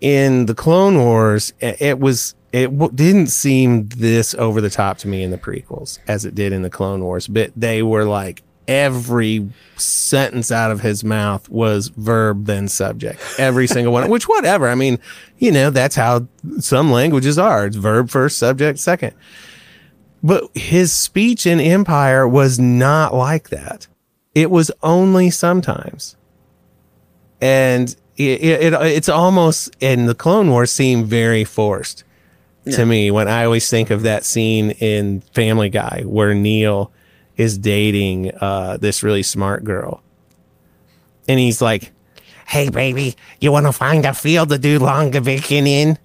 In the Clone Wars, it was, it w- didn't seem this over the top to me in the prequels as it did in the Clone Wars, but they were like every sentence out of his mouth was verb then subject. Every single one, which whatever. I mean, you know, that's how some languages are. It's verb first, subject second But his speech in Empire was not like that. It was only sometimes. And it, it, it it's almost in the Clone Wars seemed very forced Yeah. to me when I always think of that scene in Family Guy where Neil is dating uh, this really smart girl. And he's like, Hey, baby, you want to find a field to do long division in?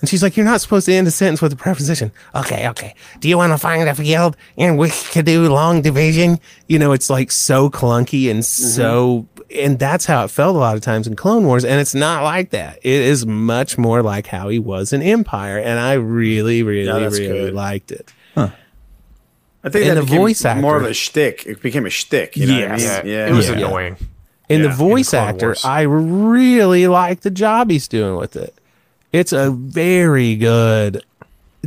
And she's like, You're not supposed to end a sentence with a preposition. Okay, okay. Do you want to find a field in which to do long division? You know, it's like so clunky and so, and that's how it felt a lot of times in Clone Wars. And it's not like that. It is much more like how he was in Empire. And I really, really, that's really good. liked it. I think And that the voice actor- more of a shtick. It became a shtick. You know what I mean? Yes. Yeah, It was Yeah. annoying. And Yeah, the voice Clone actor, Wars. I really like the job he's doing with it. It's a very good,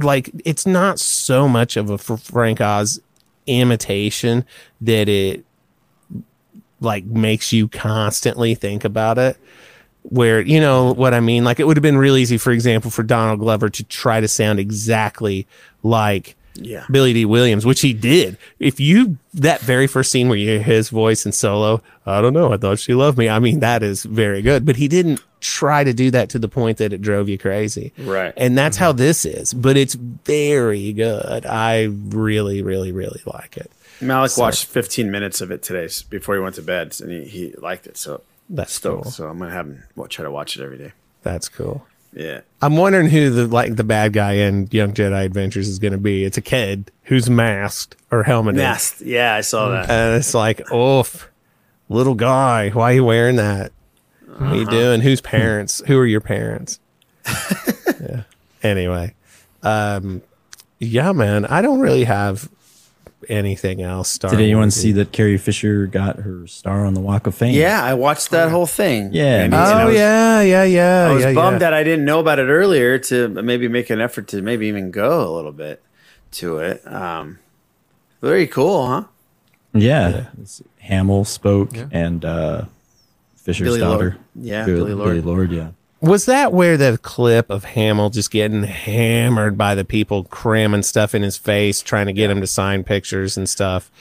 like, it's not so much of a Fr- Frank Oz imitation that it, like, makes you constantly think about it. Where, you know what I mean? Like, it would have been real easy, for example, for Donald Glover to try to sound exactly like Yeah. Billy Dee Williams, which he did. If you that very first scene where you hear his voice in solo, I don't know, I thought she loved me. I mean, that is very good. But he didn't try to do that to the point that it drove you crazy. Right. And that's mm-hmm. how this is. But it's very good. I really, really, really like it. Malik So- watched 15 minutes of it today before he went to bed, and he, he liked it. So That's stoked. cool. So I'm gonna have him try to watch it every day. That's cool. Yeah. I'm wondering who the like the bad guy in Young Jedi Adventures is going to be. It's a kid who's masked or helmeted. Masked. Yeah, I saw that. And it's like, oof, little guy, why are you wearing that? What are you Uh-huh. doing? Whose parents? Who are your parents? yeah. Anyway, um, yeah, man, I don't really have anything else. Star Did anyone see that Carrie Fisher got her star on the Walk of Fame? Yeah, I watched that whole thing. Yeah, And- me and Oh was- yeah, yeah, yeah. I was yeah, bummed yeah. that I didn't know about it earlier to maybe make an effort to maybe even go a little bit to it. Um, very cool, huh? Yeah. It's- Hamill spoke and uh, Fisher's Billie Lourd. daughter. Yeah, Bill- Billie Lourd. Billie Lourd, yeah. Was that where the clip of Hamill just getting hammered by the people cramming stuff in his face, trying to get him to sign pictures and stuff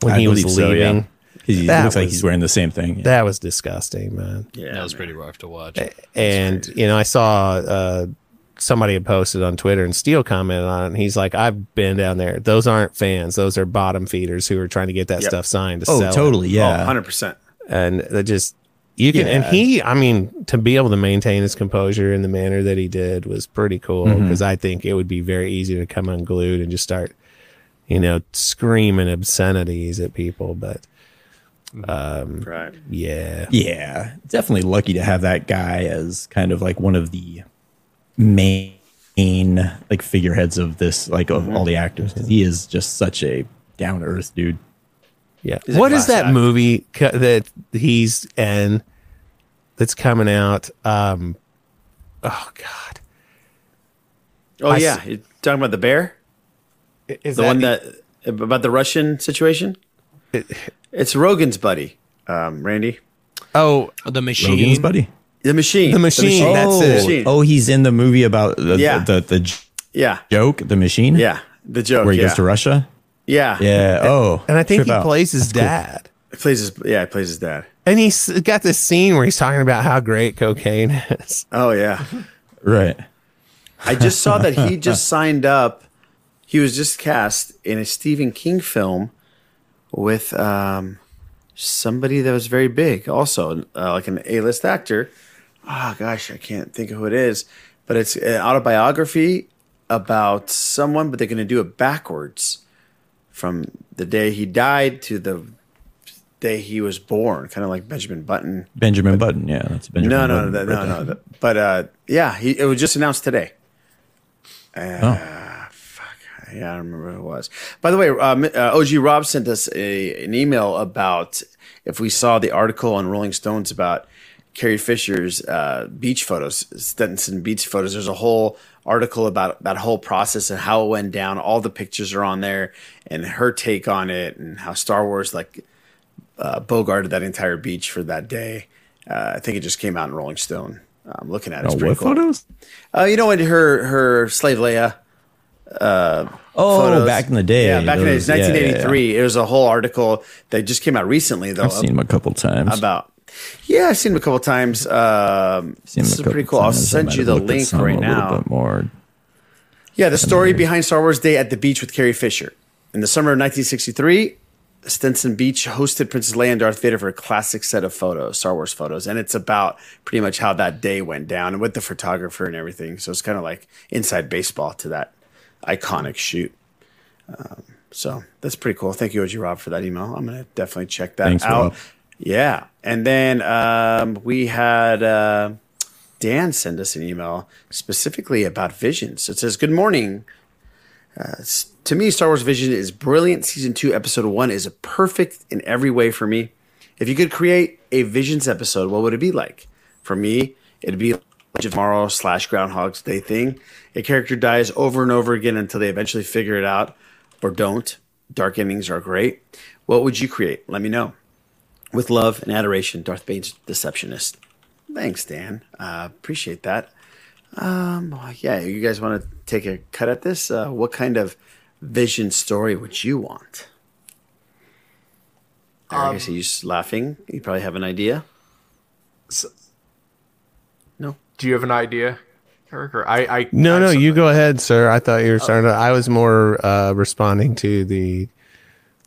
when I he was leaving? so, yeah. He That looks like he's wearing the same thing. yeah. That was disgusting, man. Yeah, that was pretty rough to watch. And you know, I saw uh, somebody had posted on Twitter, and Steele commented on it. And he's like, "I've been down there. Those aren't fans. Those are bottom feeders who are trying to get that Yep. stuff signed to Oh, sell." it." totally. Yeah. Oh, 100%. and that just you can and he i mean to be able to maintain his composure in the manner that he did was pretty cool because i think it would be very easy to come unglued and just start you know screaming obscenities at people but um Right. yeah. Yeah, definitely lucky to have that guy as kind of like one of the main like figureheads of this, like of all the actors, because he is just such a down to earth dude. Yeah He's a what is that act. movie co- that he's in that's coming out um oh god Oh I yeah, s- you're talking about the bear, is the one that about the Russian situation. it's Rogan's buddy, um, Randy. oh the machine. Rogan's buddy. The machine. The Machine, oh, that's it. Machine. oh, he's in the movie about the Yeah. the, the, j- Yeah, joke, the machine. yeah. The joke. where he yeah. goes to Russia. Yeah, Yeah. Oh, and i think he out. plays his That's cool. dad He plays his. Yeah, he plays his dad. And he's got this scene where he's talking about how great cocaine is. Oh yeah. Right. I just saw that he just signed up. He was just cast in a Stephen King film with um, somebody that was very big, also uh, like an A-list actor. Oh gosh, I can't think of who it is, but it's an autobiography about someone, but they're going to do it backwards from the day he died to the day he was born, kind of like Benjamin Button. Benjamin Button. Yeah, that's Benjamin. No, no, Button no, no, no, no. But uh, yeah, he, it was just announced today. Uh, Oh. fuck. Yeah, I don't remember who it was. By the way, um, uh, OG Rob sent us a, an email about if we saw the article on Rolling Stones about Carrie Fisher's uh, beach photos, Stinson beach photos. There's a whole article about that whole process and how it went down. All the pictures are on there and her take on it and how Star Wars like uh, bogarted that entire beach for that day. Uh, I think it just came out in Rolling Stone. I'm looking at it. It's Oh, pretty what cool. photos? Uh, you know what? Her her slave Leia uh, Oh, back in the day, Yeah, back those- in the yeah, day, yeah, 1983. It was a whole article that just came out recently, though. I've seen them a couple times. about. Yeah, I've seen him a couple times. Um, this is pretty cool. I'll send you the link right a little now. bit more. Yeah, the story behind Star Wars Day at the Beach with Carrie Fisher. In the summer of 1963, Stinson Beach hosted Princess Leia and Darth Vader for a classic set of photos, Star Wars photos, and it's about pretty much how that day went down and with the photographer and everything. So it's kind of like inside baseball to that iconic shoot. Um, so that's pretty cool. Thank you, OG Rob, for that email. I'm gonna definitely check that Thanks, out. Rob. Yeah, and then um, we had uh, Dan send us an email specifically about visions. It says, "Good morning." Uh, to me, Star Wars Vision is brilliant. Season two, episode one is perfect in every way for me. If you could create a Visions episode, what would it be like? For me, it'd be Tomorrow slash Groundhog's Day thing. A character dies over and over again until they eventually figure it out or don't. Dark endings are great. What would you create? Let me know. With love and adoration, Darth Bane's Deceptionist. Thanks, Dan. Uh, appreciate that. Um, yeah, you guys want to take a cut at this? Uh, what kind of vision story would you want? I guess he's laughing. You probably have an idea. no. Do you have an idea, Eric? Or I, I No, I no, have you go ahead, sir. I thought you were starting. To, I was more uh, responding to the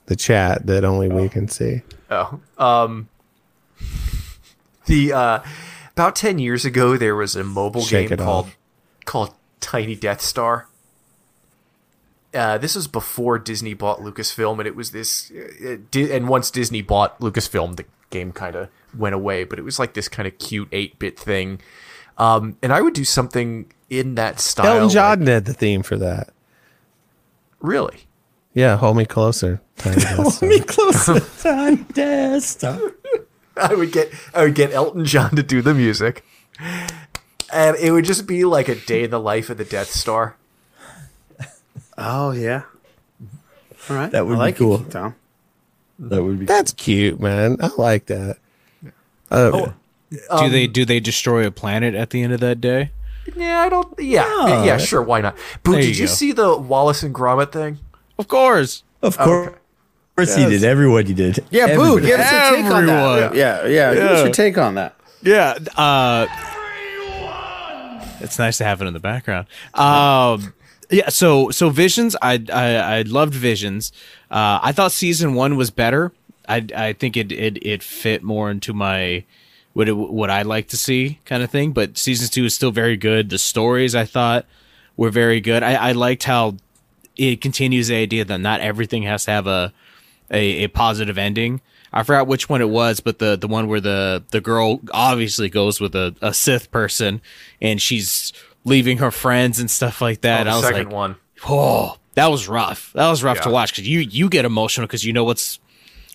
the chat that only we can see. Oh, um, the uh, about ten years ago, there was a mobile Shake game called off. called Tiny Death Star. Uh, this was before Disney bought Lucasfilm, and it was this. Uh, Di- and once Disney bought Lucasfilm, the game kind of went away. But it was like this kind of cute eight bit thing. Um, and I would do something in that style. Elton like- John did the theme for that. really? Yeah, hold me closer. hold me closer. Time test. I would get I would get Elton John to do the music, and it would just be like a day in the life of the Death Star. Oh yeah. All right. That would I like be it, cool. King Tom. That would be. That's cute, man. I like that. Uh, do they do they destroy a planet at the end of that day? Yeah, I don't. Yeah, Oh. yeah, sure. Why not? Boo, There did you you see the Wallace and Gromit thing? Of course. Of course. Of course he Yes. did. Everybody did. Yeah, Boo, give us your take on that. Everyone. Yeah, yeah. Give us your take on that. Yeah. Uh, it's nice to have it in the background. Um, yeah. So so Visions, I I, I loved Visions. Uh, I thought season one was better. I I think it it it fit more into my what it, what I like to see kind of thing. But season two is still very good. The stories I thought were very good. I, I liked how it continues the idea that not everything has to have a a, a positive ending. I forgot which one it was, but the the one where the the girl obviously goes with a, a Sith person and she's leaving her friends and stuff like that. Oh, the I was second like, one. oh, that was rough. That was rough to watch because you you get emotional because you know what's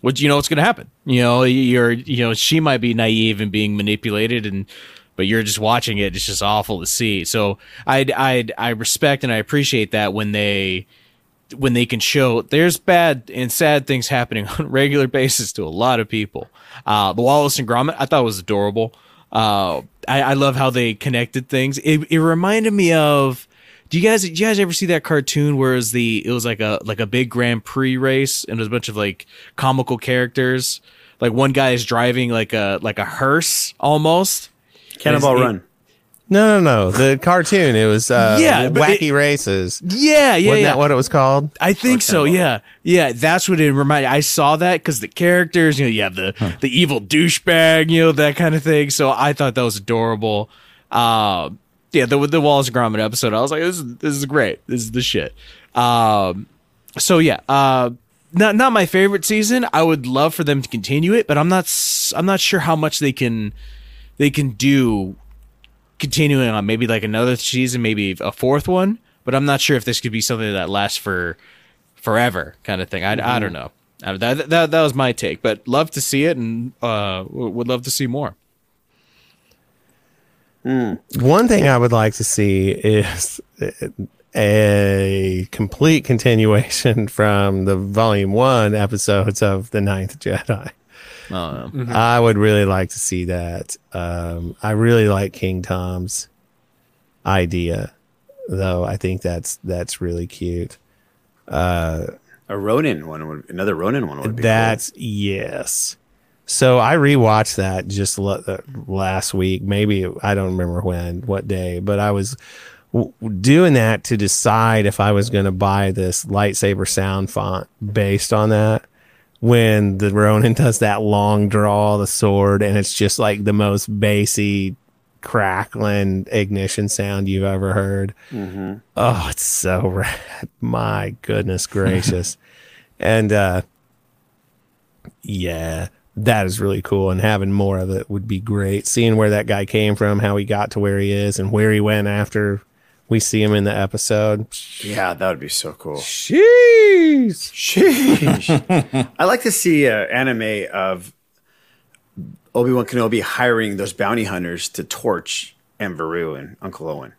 what you know what's gonna happen. You know you're you know she might be naive and being manipulated and. But you're just watching it; it's just awful to see. So I I I respect and I appreciate that when they when they can show there's bad and sad things happening on a regular basis to a lot of people. Uh, the Wallace and Gromit, I thought was adorable. Uh, I, I love how they connected things. It, it reminded me of. Do you guys do you guys ever see that cartoon where it was the it was like a like a big Grand Prix race and was a bunch of like comical characters. Like one guy is driving like a like a hearse almost. Cannonball And it's- Run. no, no, no. The cartoon. It was uh, Yeah, wacky it- races. Yeah, yeah, Wasn't yeah. that what it was called? I think so. Yeah, yeah. That's what it reminded. I saw that because the characters, you know, you have the the evil douchebag, you know, that kind of thing. So I thought that was adorable. Uh, yeah, the the Wallace and Gromit episode, I was like, this is this is great. This is the shit. Um, so yeah, uh, not not my favorite season. I would love for them to continue it, but I'm not I'm not sure how much they can they can do continuing on maybe like another season, maybe a fourth one. But I'm not sure if this could be something that lasts for forever, kind of thing. I, I don't know. Uh, that, that that was my take, but love to see it and uh, would love to see more. One thing I would like to see is a complete continuation from the volume one episodes of the Ninth Jedi. Oh, I would really like to see that. Um, I really like King Tom's idea though. I think that's that's really cute. Uh, A Ronin one, would, another Ronin one would be. that's yes. So I rewatched that just l- uh, last week. Maybe I don't remember when, what day, but I was w- doing that to decide if I was going to buy this lightsaber sound font based on that. When the Ronin does that long draw the sword, and it's just like the most bassy, crackling ignition sound you've ever heard. Mm-hmm. Oh, it's so rad. My goodness gracious. and uh yeah, that is really cool and having more of it would be great. Seeing where that guy came from, how he got to where he is and where he went after we see him in the episode. Yeah, that would be so cool. Sheesh. Sheesh. I like to see an anime of Obi Wan Kenobi hiring those bounty hunters to torch Aunt Beru and Uncle Owen,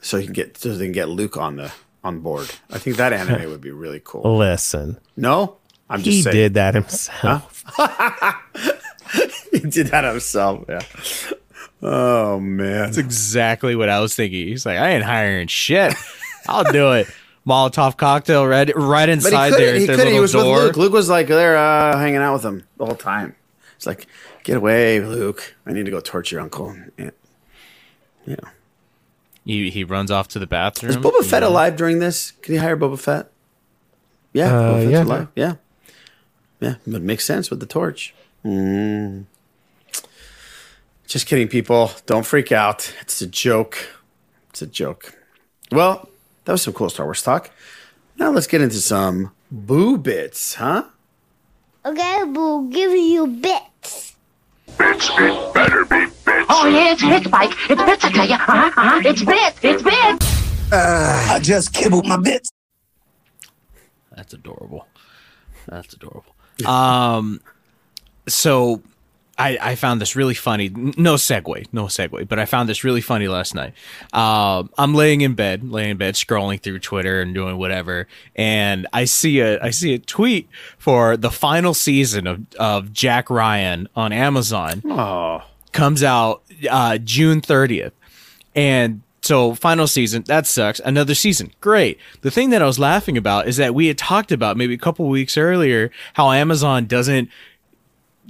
so he can get so they can get Luke on the on board. I think that anime would be really cool. Listen. No, I'm just he saying. did that himself. he did that himself. Yeah. Oh man, That's exactly what I was thinking. He's like, I ain't hiring shit. I'll do it. Molotov cocktail right right But he inside there. He couldn't. He was door. with Luke. Luke was like there, uh, hanging out with him the whole time. It's like, get away, Luke. I need to go torture your uncle. Yeah. yeah. He he runs off to the bathroom. Is Boba Fett know? alive during this? Can he hire Boba Fett? Yeah, Uh, Boba Fett's yeah. alive. Yeah, yeah, but makes sense with the torch. Mm. Just kidding, people. Don't freak out. It's a joke. It's a joke. Well, that was some cool Star Wars talk. Now let's get into some boo bits, huh? Okay, we'll give you bits. Bits, it better be bits. Oh, yeah, it's bits, Mike. It's bits, I tell you. Uh-huh, uh-huh. It's bits. It's bits. Uh, I just kibbled my bits. That's adorable. That's adorable. Um, so I I found this really funny. No segue, no segue, but I found this really funny last night. Um, I'm laying in bed, laying in bed, scrolling through Twitter and doing whatever, and I see a I see a tweet for the final season of of Jack Ryan on Amazon Oh, comes out uh, June 30th. And so final season, that sucks. Another season, great. The thing that I was laughing about is that we had talked about maybe a couple weeks earlier how Amazon doesn't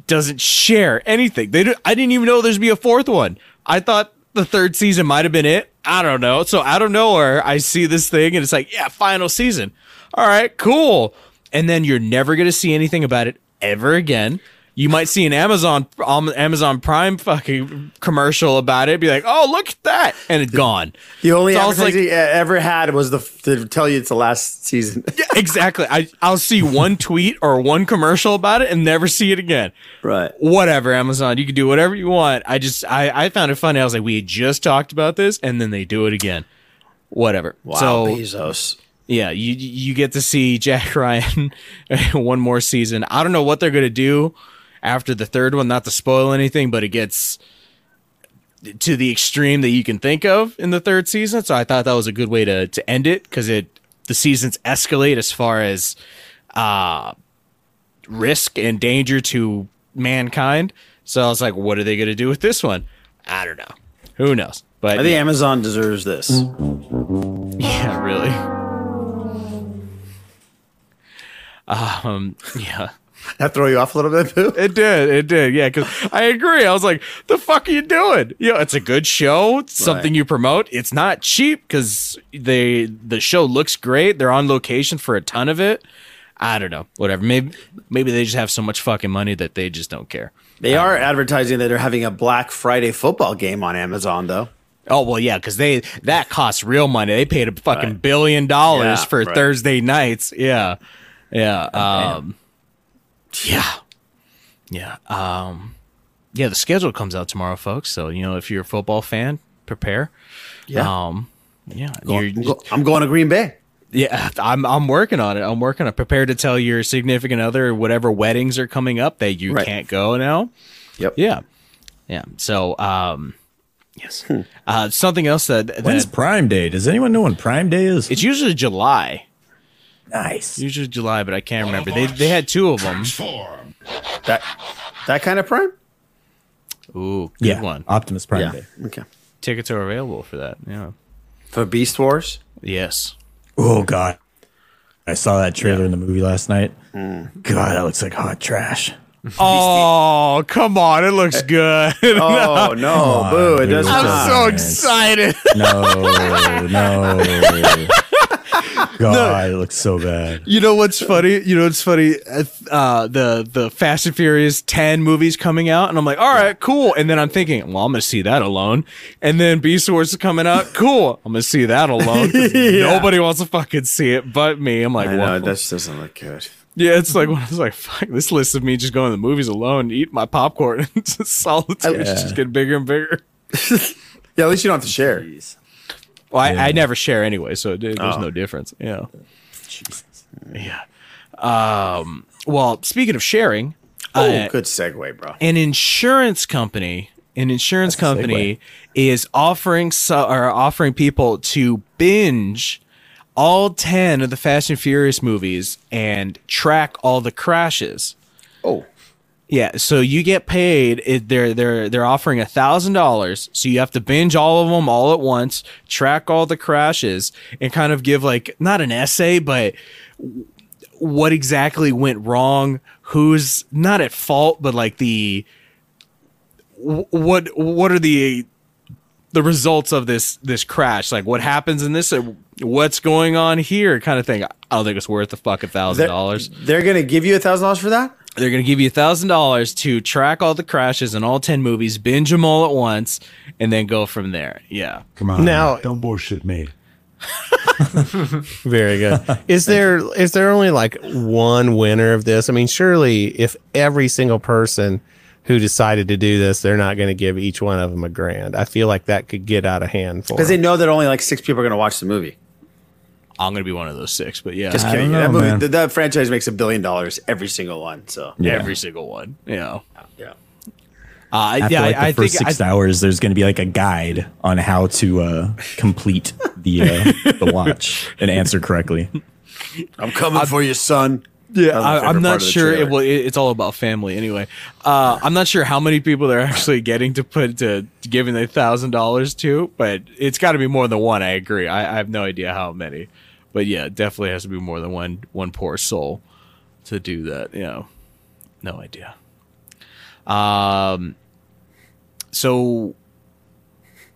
doesn't share anything. They don't, I didn't even know there's be a fourth one. I thought the third season might have been it. I don't know. So out of nowhere, I see this thing and it's like, yeah, final season. All right, cool. And then you're never gonna see anything about it ever again. You might see an Amazon um, Amazon Prime fucking commercial about it, be like, "Oh, look at that," and it's gone. the only So advertising he ever had was the to tell you it's the last season. Yeah, exactly. I I'll see one tweet or one commercial about it and never see it again. right. Whatever, Amazon, you can do whatever you want. I just I I found it funny. I was like, we had just talked about this, and then they do it again. Whatever. Wow, so Bezos. yeah, you you get to see Jack Ryan one more season. I don't know what they're gonna do after the third one. Not to spoil anything, but it gets to the extreme that you can think of in the third season. So I thought that was a good way to to end it because it the seasons escalate as far as uh risk and danger to mankind. So I was like, what are they gonna do with this one? I don't know. Who knows? But I think yeah, Amazon deserves this. yeah, really. Um, yeah. That throw you off a little bit, Boo? It did. It did. Yeah, because I agree. I was like, the fuck are you doing? You know, it's a good show. It's something Right. you promote. It's not cheap because they the show looks great. They're on location for a ton of it. I don't know. Whatever. Maybe maybe they just have so much fucking money that they just don't care. They are advertising that they're having a Black Friday football game on Amazon, though. Oh well, yeah, because they that costs real money. They paid a fucking billion dollars Yeah, for right. Thursday nights. Yeah, yeah, um, yeah, yeah, um, yeah. The schedule comes out tomorrow, folks. So you know, if you're a football fan, prepare. Yeah. um, yeah. Go- you're- I'm, go- I'm going to Green Bay. yeah, I'm I'm working on it. I'm working on prepare to tell your significant other whatever weddings are coming up that you Right. can't go now. Yep. Yeah. Yeah. So um yes. Uh something else that, When's that Prime Day? Does anyone know when Prime Day is? it's usually July. Nice. Usually July, but I can't remember. They they had two of them. That that kind of prime. Ooh, good yeah, one. Optimus Prime yeah. Day. Okay. Tickets are available for that. Yeah. For Beast Wars? Yes. Oh God, I saw that trailer in the movie last night. Mm. God, that looks like hot trash. Oh, come on. It looks eh. good. Oh no, boo! It doesn't. I'm so excited. No, no. God, it looks so bad. You know what's funny? You know what's funny? Uh, the the Fast and Furious ten movies coming out, and I'm like, all right, cool. And then I'm thinking, well, I'm gonna see that alone. And then Beast Wars is coming out, cool. I'm gonna see that alone. Yeah. Nobody wants to fucking see it but me. I'm like, I know well, that just doesn't look good. yeah, it's like when I was like, fuck, this list of me just going to the movies alone, eat my popcorn, and just solitaire is Yeah. just getting bigger and bigger. Yeah, at least you don't have to share. Well, I, I never share anyway, so it, there's Oh. no difference. Yeah. Jesus. Yeah. Um, well, speaking of sharing, Oh, uh, good segue, bro. an insurance company, an insurance That's company is offering so, or offering people to binge all 10 of the Fast and Furious movies and track all the crashes. Oh. Yeah, so you get paid. It, they're they're they're offering a thousand dollars, so you have to binge all of them all at once, track all the crashes, and kind of give like not an essay, but what exactly went wrong, who's not at fault, but like the what what are the the results of this this crash? Like what happens in this? What's going on here? Kind of thing. I don't think it's worth the fuck a thousand dollars. They're gonna give you a thousand dollars for that? They're going to give you a thousand dollars to track all the crashes in all 10 movies, binge them all at once, and then go from there. Yeah. Come on. Now- don't bullshit me. Very good. Is there is there only like one winner of this? I mean, surely if every single person who decided to do this, they're not going to give each one of them a grand. I feel like that could get out of hand for Because they know that only like six people are gonna watch the movie. I'm going to be one of those six, but yeah. Just I kidding. know, that movie, th- that franchise makes a billion dollars every single one. So Yeah. Every single one. Yeah. yeah. Uh, After yeah, like the I, I first think six I, hours, there's going to be like a guide on how to uh, complete the uh, the watch and answer correctly. I'm coming for you, son. Yeah, That was my I, favorite I'm not sure. It, trailer. well, it, it's all about family anyway. Uh, I'm not sure how many people they're actually getting to put to, to giving the thousand dollars to, but it's got to be more than one. I agree. I, I have no idea how many, but yeah, it definitely has to be more than one one poor soul to do that. You know, no idea. Um, so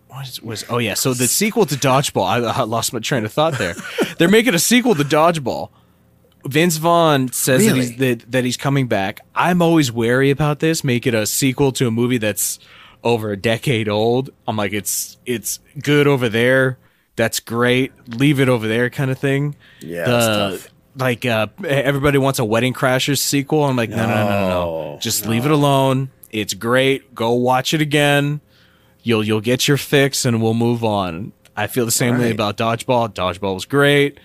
what was oh yeah, so the sequel to Dodgeball. I, I lost my train of thought there. They're making a sequel to Dodgeball. Vince Vaughn says that, he's, that, that he's coming back. I'm always wary about this. Make it a sequel to a movie that's over a decade old. I'm like, it's it's good over there. That's great. Leave it over there, kind of thing. Yeah, The- like uh, everybody wants a Wedding Crashers sequel. I'm like, no, no, no, no, no. Just leave it alone. It's great. Go watch it again. You'll you'll get your fix, and we'll move on. I feel the same way about Dodgeball. Dodgeball was great.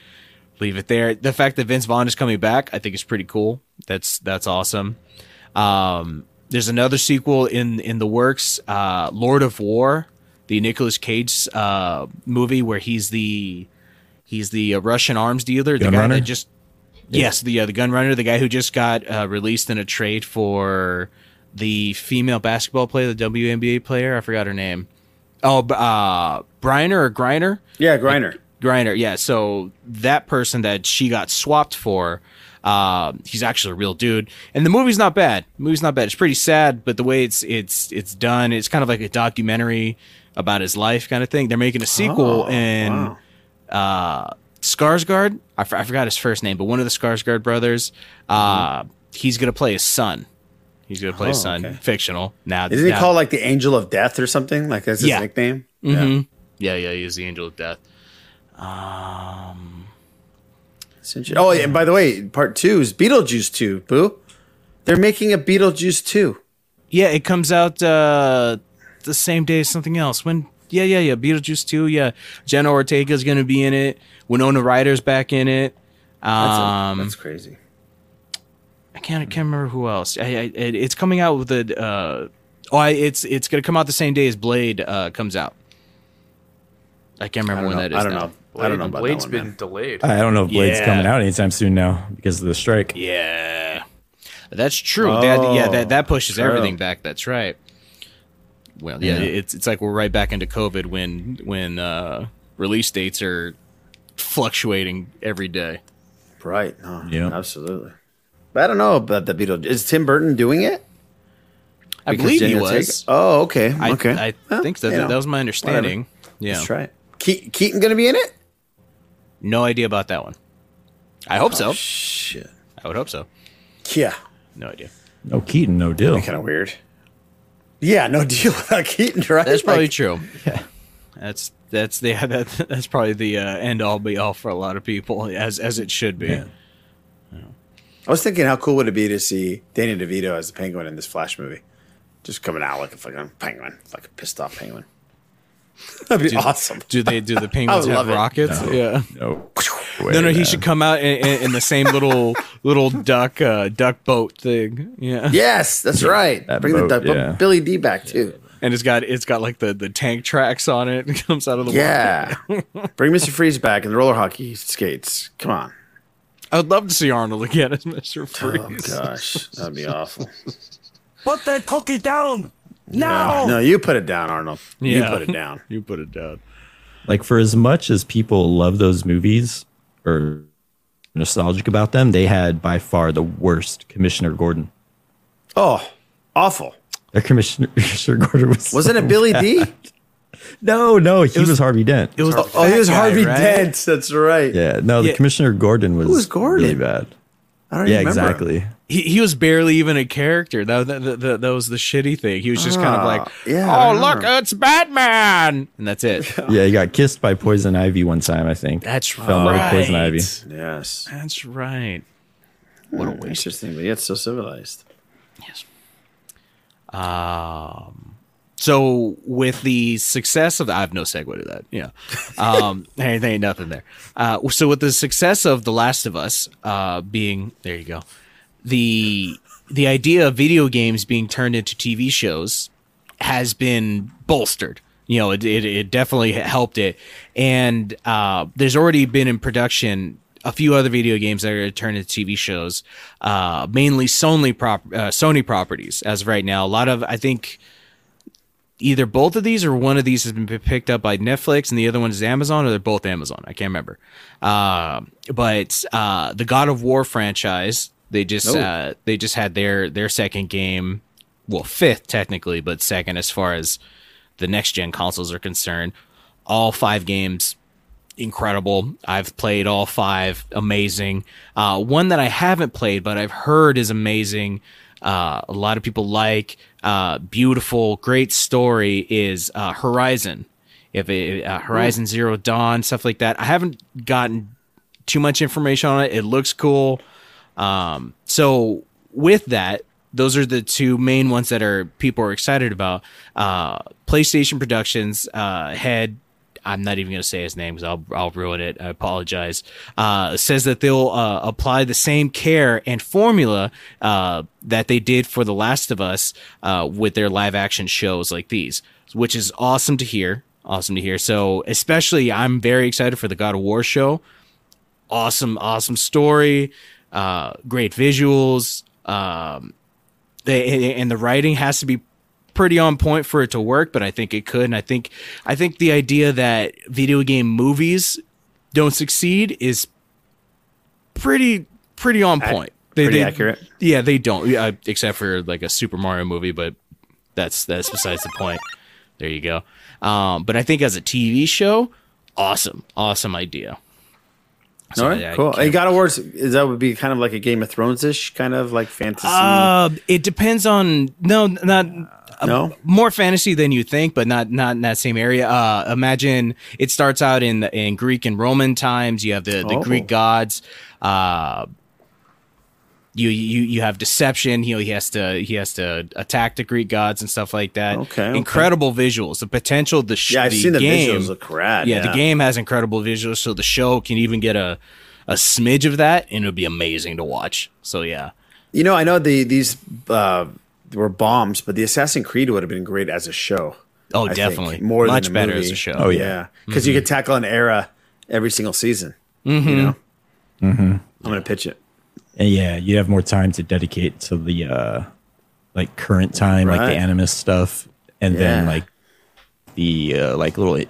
Leave it there. The fact that Vince Vaughn is coming back, I think is pretty cool. That's that's awesome. Um, there's another sequel in in the works, uh, Lord of War, the Nicolas Cage uh, movie where he's the he's the uh, Russian arms dealer, the Gun guy runner? that just yes, the uh, the gun runner, the guy who just got uh, released in a trade for the female basketball player, the WNBA player. I forgot her name. Oh, b- uh, Briner or Griner? Yeah, Griner. Griner, yeah. So that person that she got swapped for, uh, he's actually a real dude. And the movie's not bad. The movie's not bad. It's pretty sad, but the way it's it's it's done, it's kind of like a documentary about his life kind of thing. They're making a sequel Oh, and uh Skarsgård, I, f- I forgot his first name, but one of the Skarsgård brothers, uh, he's gonna play his son. He's gonna play his Mm-hmm. Oh, son, okay. fictional. Now, Isn't he now- called like the Angel of Death or something? Like that's his Yeah. nickname. Mhm. Yeah, yeah, he is the angel of death. Um, Oh, and by the way, part two is Beetlejuice two. Boo. They're making a Beetlejuice two. yeah, it comes out uh, the same day as something else. When? Yeah, yeah, yeah. Beetlejuice two. Yeah, Jenna Ortega's gonna be in it. Winona Ryder's back in it. That's, a- Um, that's crazy. I can't, I can't remember who else. I, I, it's coming out with a. Uh, oh, I, it's it's gonna come out the same day as Blade uh, comes out. I can't remember I when don't know. is. I don't now. know. I don't know about Blade's that one, been man. delayed. I don't know if Blade's Yeah. coming out anytime soon now because of the strike. Yeah, that's true. that, yeah, that that pushes true. everything back. That's right. Well, yeah, Yeah. it's it's like we're right back into COVID when when uh, release dates are fluctuating every day. Right. No, Yeah. Absolutely. But I don't know about the Beetlejuice. Is Tim Burton doing it? I Because believe he was. Take- oh, okay. I, okay. I Well, think that you know, that was my understanding. Yeah. Let's try it. Ke- Keaton going to be in it? No idea about that one. I hope so. Oh, Shit. I would hope so. Yeah. No idea. No Keaton, no deal. Kind of weird. Yeah, no deal without Keaton, right? That's probably Like, true. Yeah. That's that's the that, that's probably the uh, end all be all for a lot of people as as it should be. yeah I was thinking, how cool would it be to see Danny DeVito as the penguin in this Flash movie? Just coming out like a fucking penguin, like a pissed off penguin. That'd be Do- awesome. Do they do the penguins have it. rockets? No. Yeah. No. No, no, he should come out in, in, in the same little little duck uh, duck boat thing. Yeah. Yes, that's right. That Bring boat, the the- yeah. Billy Dee back too. And it's got it's got like the, the tank tracks on it. It comes out of the Yeah. Bring Mr. Freeze back and the roller hockey skates. Come on. I would love to see Arnold again as Mr. Freeze. Oh Freeze. gosh, that'd be awful. Put that cookie down No, no, you put it down, Arnold. You put it down. You put it down. Like for as much as people love those movies or nostalgic about them, they had by far the worst Commissioner Gordon. Oh, awful. Their Commissioner, Commissioner Gordon was Wasn't so it Billy Dee? No, no, he was, Harvey Dent. It was Oh, oh, he was fat guy, Harvey right? Dent. That's right. yeah, no, the Yeah. Commissioner Gordon was, Who was Gordon? really bad. I don't Yeah, remember. exactly. He, he was barely even a character. That, that, that, that, that was the shitty thing. He was just kind of Ah, like, yeah, oh, look, it's Batman. And that's it. Yeah, he got kissed by Poison Ivy one time, I think. That's Fell in love with right. Poison Ivy. Yes. That's right. What a waste. Interesting, but yet so civilized. Yes. Um, so with the success of the, I have no segue to that. Yeah. Um, there, there ain't nothing there. Uh, so with the success of The Last of Us, uh, being, there you go. The, the idea of video games being turned into TV shows has been bolstered. You know, it, it, it definitely helped it. And uh, there's already been in production a few other video games that are turned into TV shows, uh, mainly Sony, prop- uh, Sony properties as of right now. A lot of, I think, either both of these or one of these has been picked up by Netflix and the other one is Amazon, or they're both Amazon. I can't remember. Uh, but uh, the God of War franchise, they just Oh. uh, they just had their their second game, well, fifth technically, but second as far as the next gen consoles are concerned. All five games incredible. I've played all five, amazing. Uh, one that I haven't played, but I've heard is amazing. Uh, a lot of people like uh, beautiful, great story is uh, Horizon. If it, uh, Horizon Zero Dawn, stuff like that. I haven't gotten too much information on it. It looks cool. Um, so with that, those are the two main ones that are people are excited about. Uh, PlayStation Productions uh, head. I'm not even going to say his name because I'll I'll ruin it. I apologize. Uh, says that they'll uh, apply the same care and formula uh, that they did for The Last of Us uh, with their live action shows like these, which is awesome to hear. Awesome to hear. So especially, I'm very excited for the God of War show awesome, awesome story, uh, great visuals. Um, they, and the writing has to be pretty on point for it to work, but I think it could. And I think, I think the idea that video game movies don't succeed is pretty, pretty on point. pretty accurate? Yeah, they don't, uh, except for like a Super Mario movie, but that's, that's besides the point. There you go. Um, but I think as a TV show, awesome, awesome idea. So, All right, yeah, cool. God of War is that would be kind of like a Game of Thrones ish kind of like fantasy. Uh, it depends on no, not No? more fantasy than you think, but not not in that same area. Uh, imagine it starts out in in Greek and Roman times. You have the the Oh. Greek gods. Uh, you you you have deception. Know he has to he has to attack the Greek gods and stuff like that. Okay, okay. incredible visuals. The potential. The sh- Yeah, I've the seen the game, visuals look rad, Yeah, the game has incredible visuals, so the show can even get a a smidge of that, and it'll be amazing to watch. So yeah. you know, I know the these uh, were bombs, but the Assassin's Creed would have been great as a show. Oh, I think, definitely. more Much than a better movie. as a show. Oh, yeah. yeah, because you could tackle an era every single season. Mm-hmm. You know, Mm-hmm. I'm gonna pitch it. And yeah, you have more time to dedicate to the uh like current time, like the animus stuff, and then like the uh, like little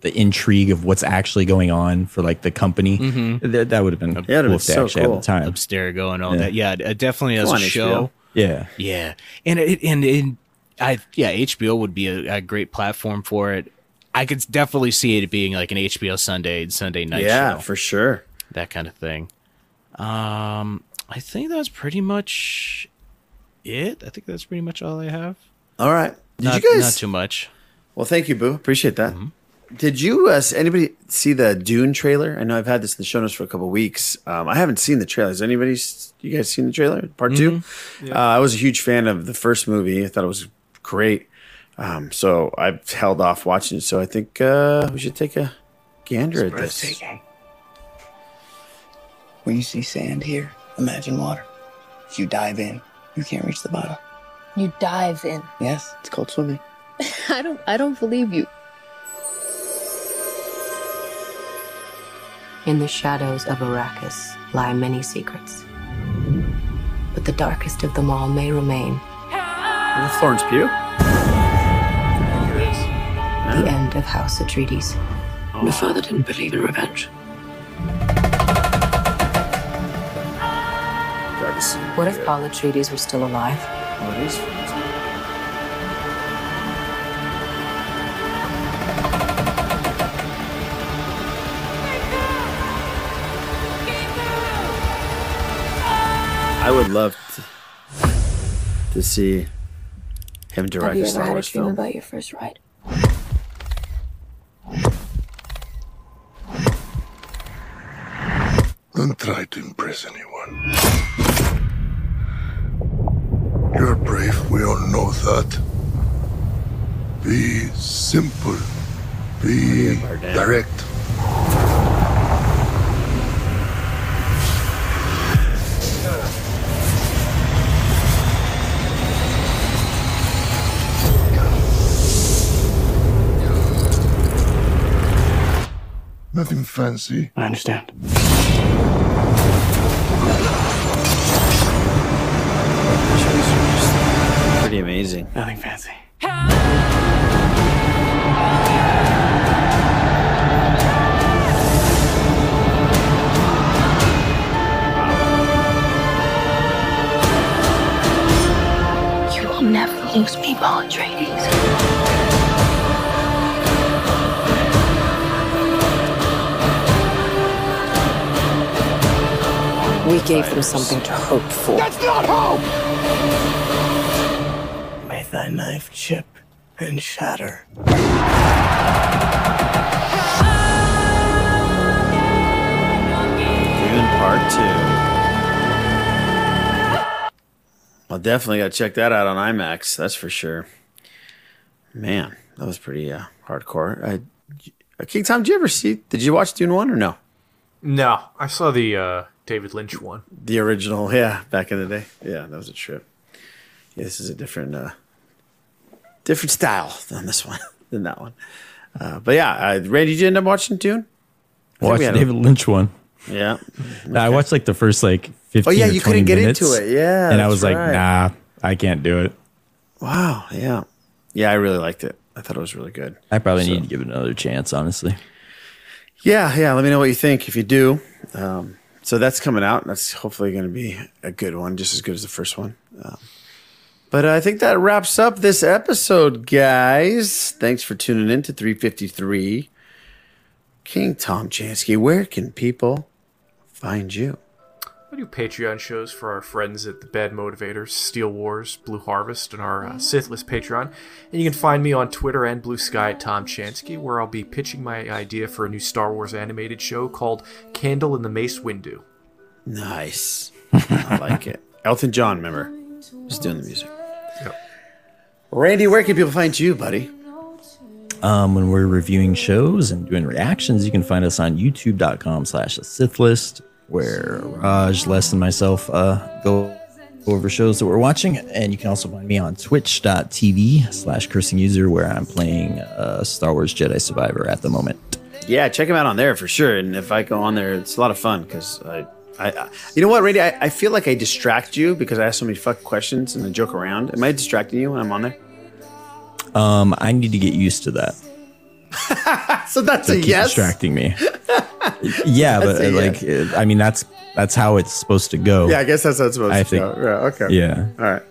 the intrigue of what's actually going on for like the company. Mhm. That, that would have been Yeah, cool if they actually had the time. Abstergo and all Yeah. that. Yeah, it definitely as Come a on, show. HBO. Yeah. Yeah, and it and and I yeah HBO would be a, a great platform for it. I could definitely see it being like an HBO Sunday Sunday night Yeah, show. for sure. That kind of thing. Um, I think that's pretty much it. I think that's pretty much all I have. All right. Did Not- you guys? not too much. Well, thank you, Boo. Appreciate that. Mm-hmm. Did you? Uh, anybody see the Dune trailer? I know I've had this in the show notes for a couple weeks. Um, I haven't seen the trailer. Has anybody? S- You guys seen the trailer? Part 2 Mm-hmm. Uh, I was a huge fan of the first movie. I thought it was great. Um, so I've held off watching it. So I think uh, we should take a gander at this. breathtaking. When you see sand here, imagine water. If you dive in, you can't reach the bottom. You dive in. Yes, it's called swimming. I don't I don't believe you. In the shadows of Arrakis lie many secrets. But the darkest of them all may remain Is it Florence Pugh? the end of House Atreides. My father didn't believe in revenge. What if Paul Atreides were still alive? Oh, I would love to, to see him direct Have you a ever Star had a Wars dream film. about your first ride? Don't try to impress anyone. You're brave, we all know that. Be simple. Be direct. Fancy. I understand. Gave them something to hope for. That's not hope! May thy knife chip and shatter. Dune Part Two. I'll definitely got to check that out on IMAX. That's for sure. Man, that was pretty uh, hardcore. I, uh, King Tom, did you ever see? Did you watch Dune One or no? No, I saw the uh, David Lynch one. The original, yeah, back in the day. Yeah, that was a trip. Yeah, this is a different, uh, different style than this one, than that one. Uh, but yeah, uh, Randy, did you end up watching Dune? I think Watch we the had a- David Lynch one. Yeah. I watched like the first like 15 Oh, yeah, or you couldn't get minutes, into it. Yeah, And I that's was like, nah, I can't do it. Wow. Yeah. Yeah, I really liked it. I thought it was really good. I probably So- need to give it another chance, honestly. Yeah, yeah. Let me know what you think if you do. Um, so that's coming out. That's hopefully going to be a good one, just as good as the first one. Um, but I think that wraps up this episode, guys. Thanks for tuning in to 353. King Tom Chansky, where can people find you? I do Patreon shows for our friends at the Bad Motivators, Steel Wars, Blue Harvest, and our uh, Sith List Patreon. And you can find me on Twitter and Blue Sky at Tom Chansky, where I'll be pitching my idea for a new Star Wars animated show called Candle in the Mace Windu. Nice. I like it. Elton John, remember, was doing the music. Yep. Randy, where can people find you, buddy? Um, when we're reviewing shows and doing reactions, you can find us on youtube.com slash the Sith List, where Raj, Les, and myself uh, go over shows that we're watching. And you can also find me on twitch.tv slash cursing user, where I'm playing uh, Star Wars Jedi Survivor at the moment. Yeah, check him out on there for sure. And if I go on there, it's a lot of fun because I, I, I, you know what, Randy, I, I feel like I distract you because I ask so many fuck questions and I joke around. Am I distracting you when I'm on there? Um, I need to get used to that. so that's a keep yes. distracting me. yeah, but That's a uh, like uh, I mean that's that's how it's supposed to go. Yeah, I guess that's how it's supposed I to think- go. Yeah, okay. Yeah. All right.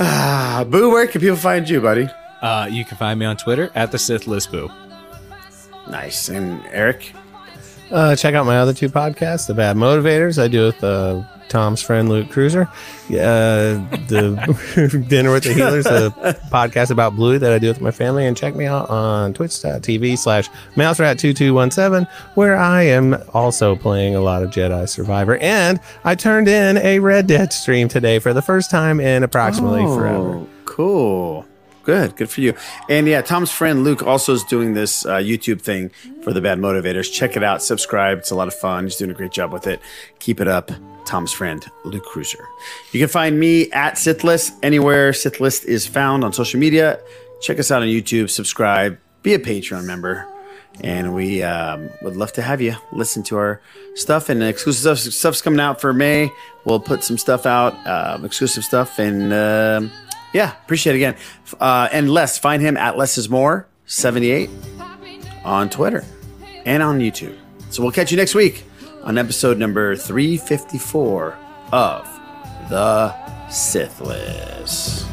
Ah, Boo, where can people find you, buddy? Uh, you can find me on Twitter at the Sith List Boo. Nice. And Eric? Uh, check out my other two podcasts, The Bad Motivators. I do with uh, Tom's friend Luke Cruiser. Uh, the Dinner with the Heelers, a podcast about Bluey that I do with my family. And check me out on twitch.tv slash mouserat2217, where I am also playing a lot of Jedi Survivor. And I turned in a Red Dead stream today for the first time in approximately forever. Oh, Cool. Good. Good for you. And yeah, Tom's friend Luke also is doing this uh, YouTube thing for the Bad Motivators. Check it out. Subscribe. It's a lot of fun. He's doing a great job with it. Keep it up. Tom's friend Luke Cruiser. You can find me at Sithlist anywhere Sithlist is found on social media. Check us out on YouTube. Subscribe. Be a Patreon member. And we um, would love to have you listen to our stuff and exclusive stuff, stuff's coming out for May. We'll put some stuff out, um, exclusive stuff, and um yeah, appreciate it again. Uh, and Les, find him at Less is More seventy eight on Twitter and on YouTube. So we'll catch you next week on episode number three fifty four of the Sith List.